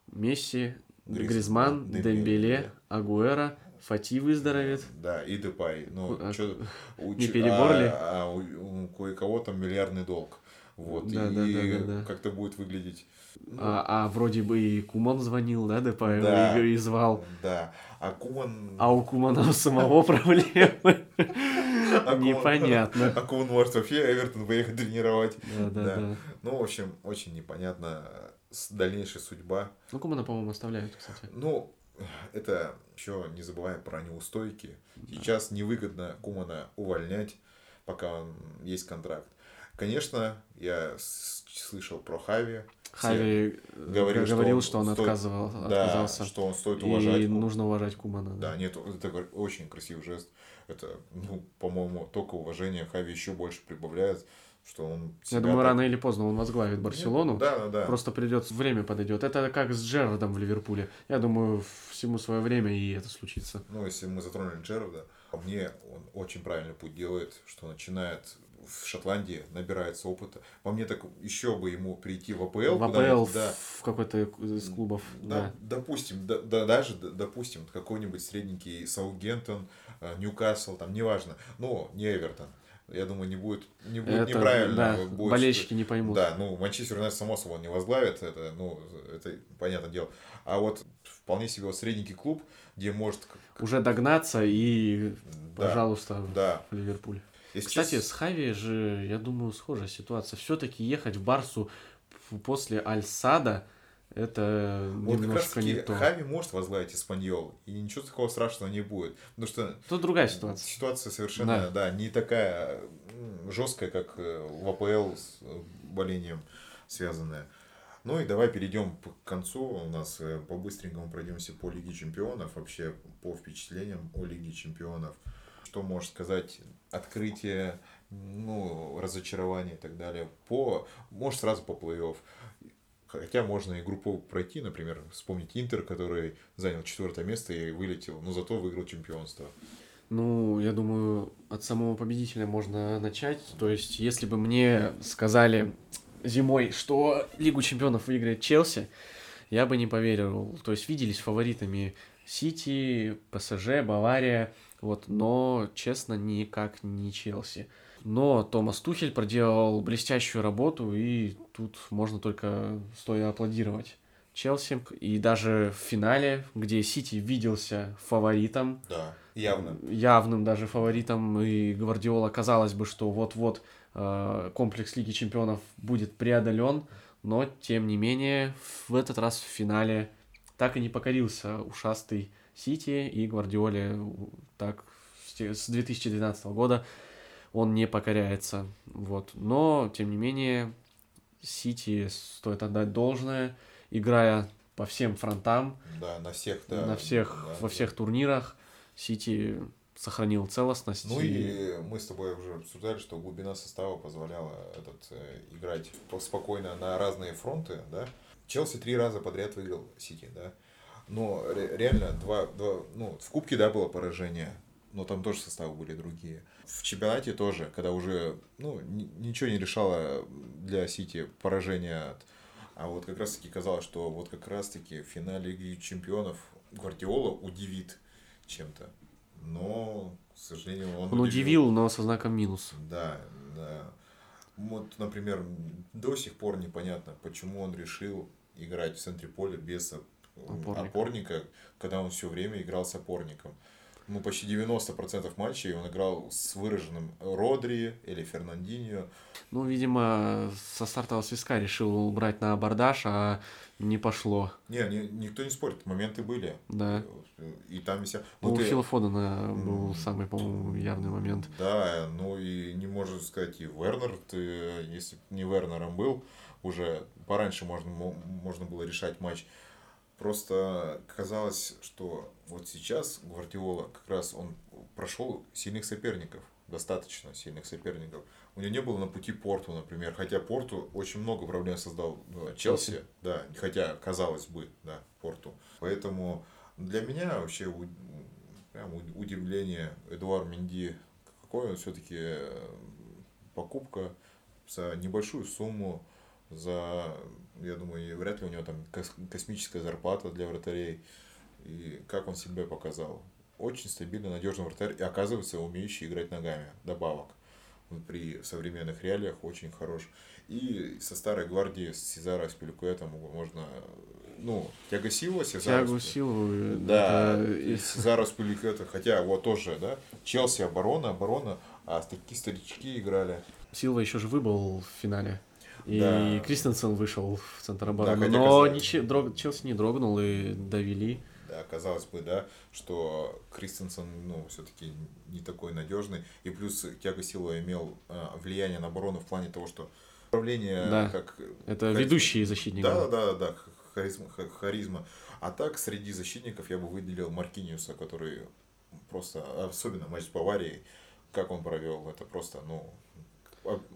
Месси, Гризман, Дембеле, Дембеле, Агуэро, Фати выздоровеет. Да, и Депай. Ну, а, чё, у, не перебор ли? А, а у, у кое-кого там миллиардный долг. Вот, да, и да, да, да, да. как-то будет выглядеть. Ну, а, а вроде бы и Куман звонил, да, Депаю, да, и, и звал. Да, а Куман... А у Кумана самого проблемы. *laughs* А Непонятно. *laughs* А Куман может вообще Эвертон поехать тренировать. Да, да, да. Ну, в общем, очень непонятно дальнейшая судьба. Ну, Кумана, по-моему, оставляют, кстати. Ну, это еще не забывая про неустойки. Сейчас невыгодно Кумана увольнять, пока есть контракт. Конечно, я слышал про Хави. Хави говорил, говорил что он, что он стоит, отказывал, да, отказался. что он стоит уважать. И нужно уважать Кумана. Да, да, нет, это очень красивый жест. Это, ну, по-моему, только уважение Хави еще больше прибавляет что он Я думаю, так... рано или поздно он возглавит Барселону. Да, да, да. Просто придет, время подойдет. Это как с Джерардом в Ливерпуле. Я думаю, всему свое время и это случится. Ну, если мы затронули Джерарда, по мне он очень правильный путь делает, что начинает в Шотландии набирается опыта. По мне так еще бы ему прийти в АПЛ. В АПЛ да. в какой-то из клубов. Да, да. Допустим, да, да, даже допустим какой-нибудь средненький Саутгемптон, э, Ньюкасл, там неважно, но не Эвертон я думаю, не будет, не будет это, неправильно. Да, будет, болельщики не поймут. Да, ну, Манчестер Юнайтед, само собой, не возглавит, это, ну, это понятное дело. А вот вполне себе вот средненький клуб, где может... Уже догнаться и, да, пожалуйста, да. в Ливерпуль. Если Кстати, с Хави же, я думаю, схожая ситуация. Все-таки ехать в Барсу после Аль-Сада, это вот немножко как раз не то. Хави может возглавить Испаньол, и ничего такого страшного не будет. Потому что... Тут другая ситуация. Ситуация совершенно, да, да не такая жесткая, как э, в АПЛ с э, болением связанная. Ну и давай перейдем к концу. У нас э, по-быстренькому пройдемся по Лиге Чемпионов, вообще по впечатлениям о Лиге Чемпионов. Что можешь сказать? Открытие, ну, разочарование и так далее. По, может, сразу по плей-офф. Хотя можно и группу пройти, например, вспомнить Интер, который занял четвертое место и вылетел, но зато выиграл чемпионство. Ну, я думаю, от самого победителя можно начать. То есть, если бы мне сказали зимой, что Лигу чемпионов выиграет Челси, я бы не поверил. То есть, виделись фаворитами Сити, ПСЖ, Бавария, вот, но, честно, никак не Челси. Но Томас Тухель проделал блестящую работу, и тут можно только стоя аплодировать. Челси. И даже в финале, где Сити виделся фаворитом. Да, явным. Явным даже фаворитом. И Гвардиола казалось бы, что вот-вот э, комплекс Лиги Чемпионов будет преодолен. Но, тем не менее, в этот раз в финале так и не покорился ушастый Сити. И Гвардиоле так с 2012 года он не покоряется. Вот. Но, тем не менее, Сити стоит отдать должное – играя по всем фронтам. Да, на всех, да. На всех, да, во всех да. турнирах Сити сохранил целостность. Ну и... мы с тобой уже обсуждали, что глубина состава позволяла этот, э, играть спокойно на разные фронты, да. Челси три раза подряд выиграл Сити, да. Но реально два, два, ну, в Кубке, да, было поражение, но там тоже составы были другие. В чемпионате тоже, когда уже, ну, ничего не решало для Сити поражение от а вот как раз таки казалось, что вот как раз таки в финале Лиги Чемпионов Гвардиола удивит чем-то. Но, к сожалению, он, он удивил, удивил, но со знаком минус. Да, да. Вот, например, до сих пор непонятно, почему он решил играть в центре поля без опорника, опорника когда он все время играл с опорником ну, почти 90% матчей он играл с выраженным Родри или Фернандинho. Ну, видимо, со стартового свистка решил брать на абордаж, а не пошло. Не, не никто не спорит, моменты были. Да. И там вся... Ну, ну, у ты... Фила Фодена был самый, по-моему, явный момент. Да, ну и не можно сказать, и Вернер, ты, если не Вернером был, уже пораньше можно, можно было решать матч. Просто казалось, что вот сейчас Гвардиола как раз он прошел сильных соперников, достаточно сильных соперников. У него не было на пути Порту, например, хотя Порту очень много проблем создал ну, Челси, да, хотя казалось бы, да, Порту. Поэтому для меня вообще прям удивление Эдуард Минди, какой он все-таки э, покупка за небольшую сумму, за я думаю, вряд ли у него там космическая зарплата для вратарей. И как он себя показал. Очень стабильный, надежный вратарь и оказывается умеющий играть ногами. Добавок. При современных реалиях очень хорош. И со старой гвардии, с Сезара Аспиликуэтом можно ну, Тяго Силва, Сезар. Тяго Силва. Э, да, это... Сезар Аспиликуэта, хотя вот тоже, да, Челси оборона, оборона, а такие старички играли. Силва еще же выбыл в финале. И да. Кристенсен вышел в центр обороны. Да, но ничего, дрог, Челси не дрогнул и довели. Да, казалось бы, да, что Кристенсен, ну, все-таки не такой надежный. И плюс Тяго Сила имел а, влияние на оборону в плане того, что управление да. как... Это харизма. ведущие защитники. Да, да, да, харизма, харизма. А так, среди защитников я бы выделил Маркиниуса, который просто, особенно матч с Баварией, как он провел, это просто, ну,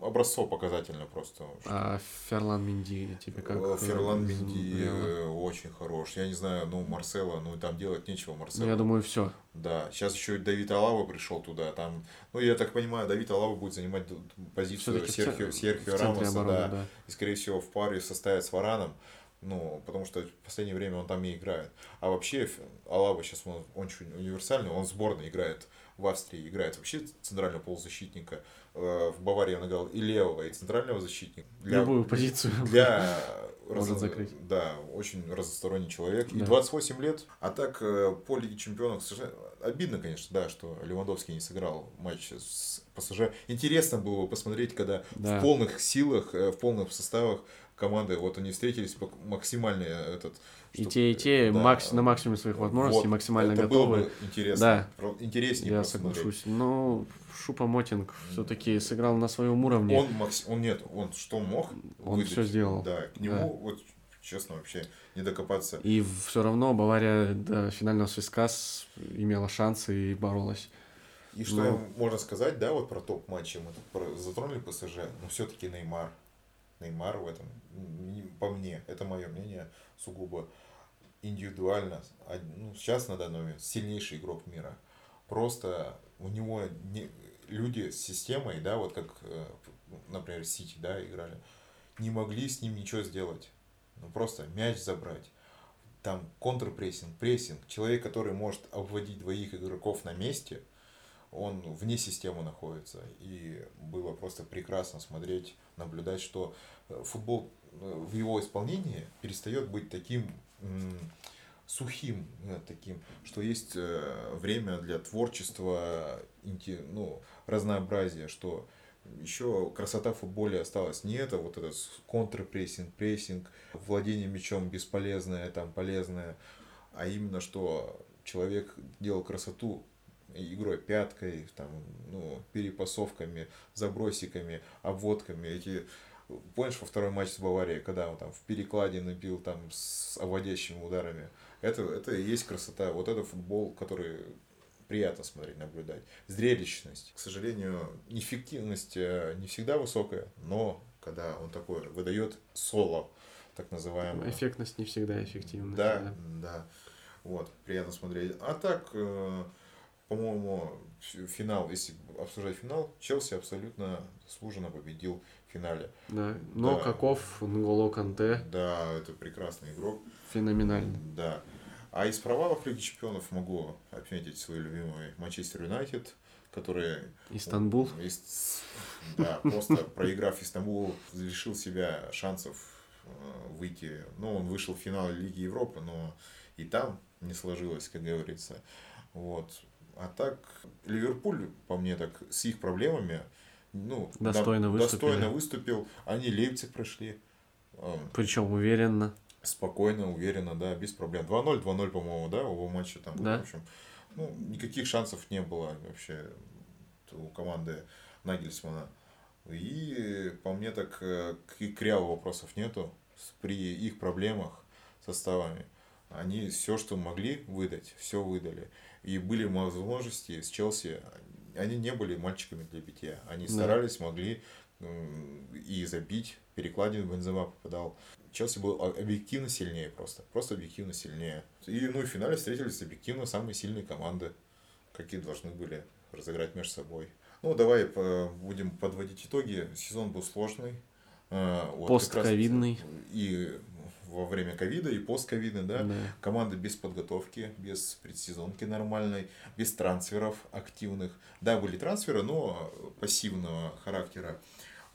образцово показательно просто. А Ферлан Минди тебе как? Э, Ферлан Минди э, очень хорош. Я не знаю, ну Марсела, ну там делать нечего Марсела. Ну, я думаю, все. Да, сейчас еще Давид Алава пришел туда, там, ну я так понимаю, Давид Алава будет занимать позицию Серхио, Серхио Рамоса, обороны, да, да, и скорее всего в паре составит с Вараном. Ну, потому что в последнее время он там и играет. А вообще Алава сейчас он очень универсальный, он в сборной играет в Австрии играет вообще центрального полузащитника. Э, в Баварии он играл и левого, и центрального защитника. Для, Любую позицию. Для *laughs* Может закрыть. Да, очень разносторонний человек. Да. И 28 лет. А так, э, по Лиге Чемпионов, обидно, конечно, да, что Левандовский не сыграл матч с ПСЖ. Интересно было посмотреть, когда да. в полных силах, э, в полных составах команды, вот они встретились максимально этот и те, и те да, макс, на максимуме своих возможностей, вот, максимально это готовы. Было бы интересно. Да. Интереснее Я соглашусь. Но Шупа Мотинг все-таки сыграл на своем уровне. Он, макс... он нет, он что мог Он выдать, все сделал. Да, к нему да. вот честно вообще не докопаться. И все равно Бавария до финального свистка имела шансы и боролась. И что Но... можно сказать, да, вот про топ-матчи мы затронули ПСЖ, но все-таки Неймар. Неймар в этом, по мне, это мое мнение, сугубо индивидуально, ну, сейчас на данный момент сильнейший игрок мира. Просто у него не, люди с системой, да, вот как, э, например, Сити, да, играли, не могли с ним ничего сделать. Ну, просто мяч забрать. Там контрпрессинг, прессинг. Человек, который может обводить двоих игроков на месте, он вне системы находится. И было просто прекрасно смотреть, наблюдать, что э, футбол э, в его исполнении перестает быть таким сухим э, таким, что есть э, время для творчества, ну, разнообразия, что еще красота в футболе осталась не это, вот этот контрпрессинг, прессинг, владение мячом бесполезное, там полезное, а именно что человек делал красоту игрой пяткой, там, ну, перепасовками, забросиками, обводками. Эти Помнишь, во второй матч с Баварией, когда он там в перекладе набил там с оводящими ударами? Это, это и есть красота. Вот это футбол, который приятно смотреть, наблюдать. Зрелищность. К сожалению, эффективность э, не всегда высокая, но когда он такой выдает соло, так называемое. Эффектность не всегда эффективность. Да, да. да. Вот, приятно смотреть. А так, э, по-моему, финал, если обсуждать финал, Челси абсолютно заслуженно победил финале. Да. Но да. каков Нголо Канте? Да, это прекрасный игрок. Феноменальный. Да. А из провалов Лиги Чемпионов могу отметить свой любимый Манчестер Юнайтед, который... Истанбул. Из, да, просто *laughs* проиграв Истанбул, лишил себя шансов э, выйти. Ну, он вышел в финал Лиги Европы, но и там не сложилось, как говорится. Вот. А так, Ливерпуль, по мне, так с их проблемами, ну, достойно, да, достойно выступил. Они Лейпциг прошли. Причем уверенно. Спокойно, уверенно, да, без проблем. 2-0, 2-0, по-моему, да, оба матча там. Да. В общем, ну, никаких шансов не было вообще у команды Нагельсмана. И по мне так э, к Реалу вопросов нету. При их проблемах составами они все, что могли выдать, все выдали. И были возможности с Челси они не были мальчиками для битья. Они старались, могли и забить. Перекладину Бензема попадал. Челси был объективно сильнее просто. Просто объективно сильнее. И ну, в финале встретились объективно самые сильные команды, какие должны были разыграть между собой. Ну, давай будем подводить итоги. Сезон был сложный. А, вот, Постковидный. И во время ковида и постковида, да? да, команда без подготовки, без предсезонки нормальной, без трансферов активных. Да, были трансферы, но пассивного характера.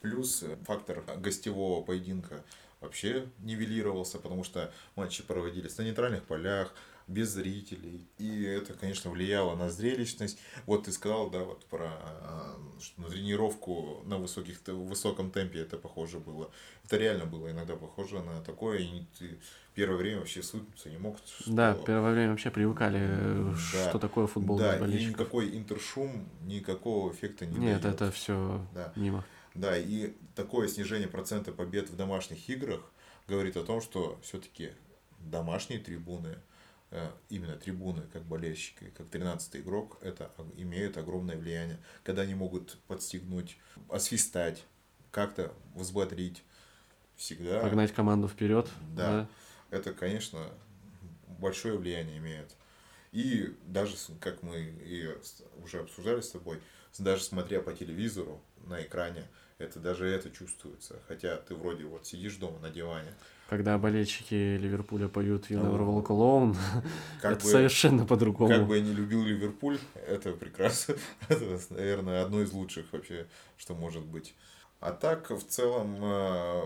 Плюс фактор гостевого поединка вообще нивелировался, потому что матчи проводились на нейтральных полях, без зрителей. И это, конечно, влияло на зрелищность. Вот ты сказал, да, вот про а, что на тренировку на высоких, высоком темпе это похоже было. Это реально было иногда похоже на такое, и ты первое время вообще свыкнуться не мог. Что... Да, первое время вообще привыкали, да, что такое футбол да, и никакой интершум, никакого эффекта не Нет, дает. это все да. мимо. Да, и такое снижение процента побед в домашних играх говорит о том, что все-таки домашние трибуны Э, именно трибуны, как болельщики, как 13-й игрок, это имеют огромное влияние. Когда они могут подстегнуть, освистать, как-то взбодрить, всегда... Погнать команду вперед. Да, да. Это, конечно, большое влияние имеет. И даже, как мы и уже обсуждали с тобой, даже смотря по телевизору на экране, это даже это чувствуется. Хотя ты вроде вот сидишь дома на диване. Когда болельщики Ливерпуля поют You Never Walk Alone, *laughs* как это бы, совершенно по-другому. Как бы я не любил Ливерпуль, это прекрасно. *laughs* это, наверное, одно из лучших вообще, что может быть. А так, в целом, э,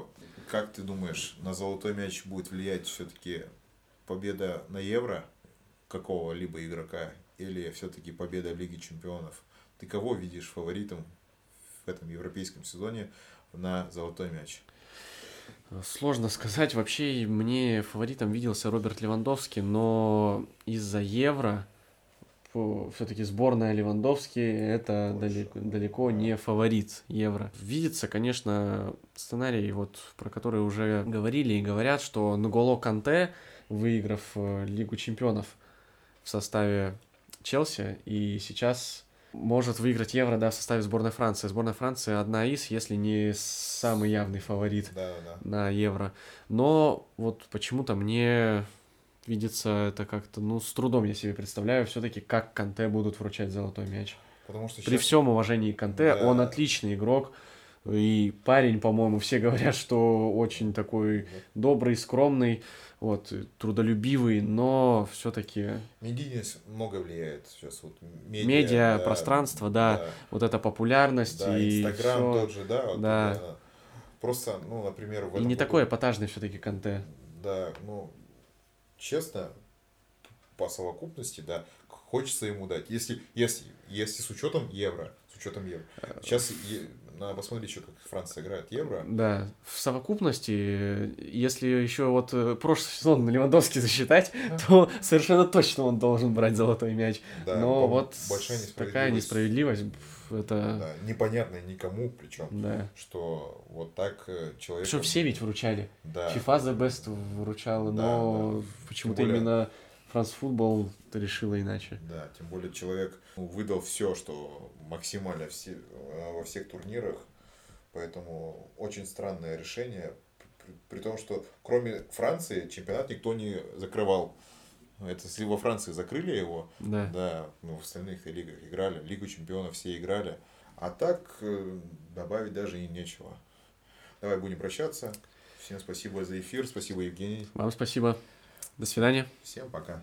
как ты думаешь, на золотой мяч будет влиять все-таки победа на Евро какого-либо игрока или все-таки победа в Лиге Чемпионов? Ты кого видишь фаворитом в этом европейском сезоне на золотой мяч? Сложно сказать. Вообще, мне фаворитом виделся Роберт Левандовский, но из-за Евро все-таки сборная Левандовский это далеко, далеко не фаворит Евро. Видится, конечно, сценарий, вот, про который уже говорили и говорят, что Нголо Канте, выиграв э, Лигу чемпионов в составе Челси, и сейчас может выиграть Евро, да, в составе сборной Франции. Сборная Франции одна из, если не самый явный фаворит да, да. на Евро. Но вот почему-то мне видится это как-то, ну, с трудом я себе представляю все-таки, как Канте будут вручать золотой мяч. Потому что сейчас... При всем уважении Канте, да. он отличный игрок. И парень, по-моему, все говорят, что очень такой добрый, скромный, вот, трудолюбивый, но все-таки... Медийность много влияет сейчас. Вот медиа, медиа да, пространство, да, да, вот эта популярность да, и Инстаграм всё. тот же, да, вот да. Это, просто, ну, например, в этом И не году... такой эпатажный все-таки Канте. Да, ну, честно, по совокупности, да, хочется ему дать. Если, если, если с учетом евро, с учетом евро. Сейчас надо посмотреть еще, как Франция играет евро. Да, в совокупности, если еще вот э, прошлый сезон Левандовский засчитать, то совершенно точно он должен брать золотой мяч. Да, Но вот большая несправедливость. такая несправедливость, это... Да, непонятно никому, причем, да. что вот так э, человек... Причем все ведь вручали. Да. FIFA The Best вручала, да, но да. почему-то более... именно Football решила иначе. Да, тем более человек выдал все, что максимально все, э, во всех турнирах, поэтому очень странное решение, при, при том, что кроме Франции чемпионат никто не закрывал. Это если во Франции закрыли его, да, да ну, в остальных лигах играли, Лигу чемпионов все играли. А так э, добавить даже и нечего. Давай будем прощаться. Всем спасибо за эфир. Спасибо, Евгений. Вам спасибо. До свидания. Всем пока.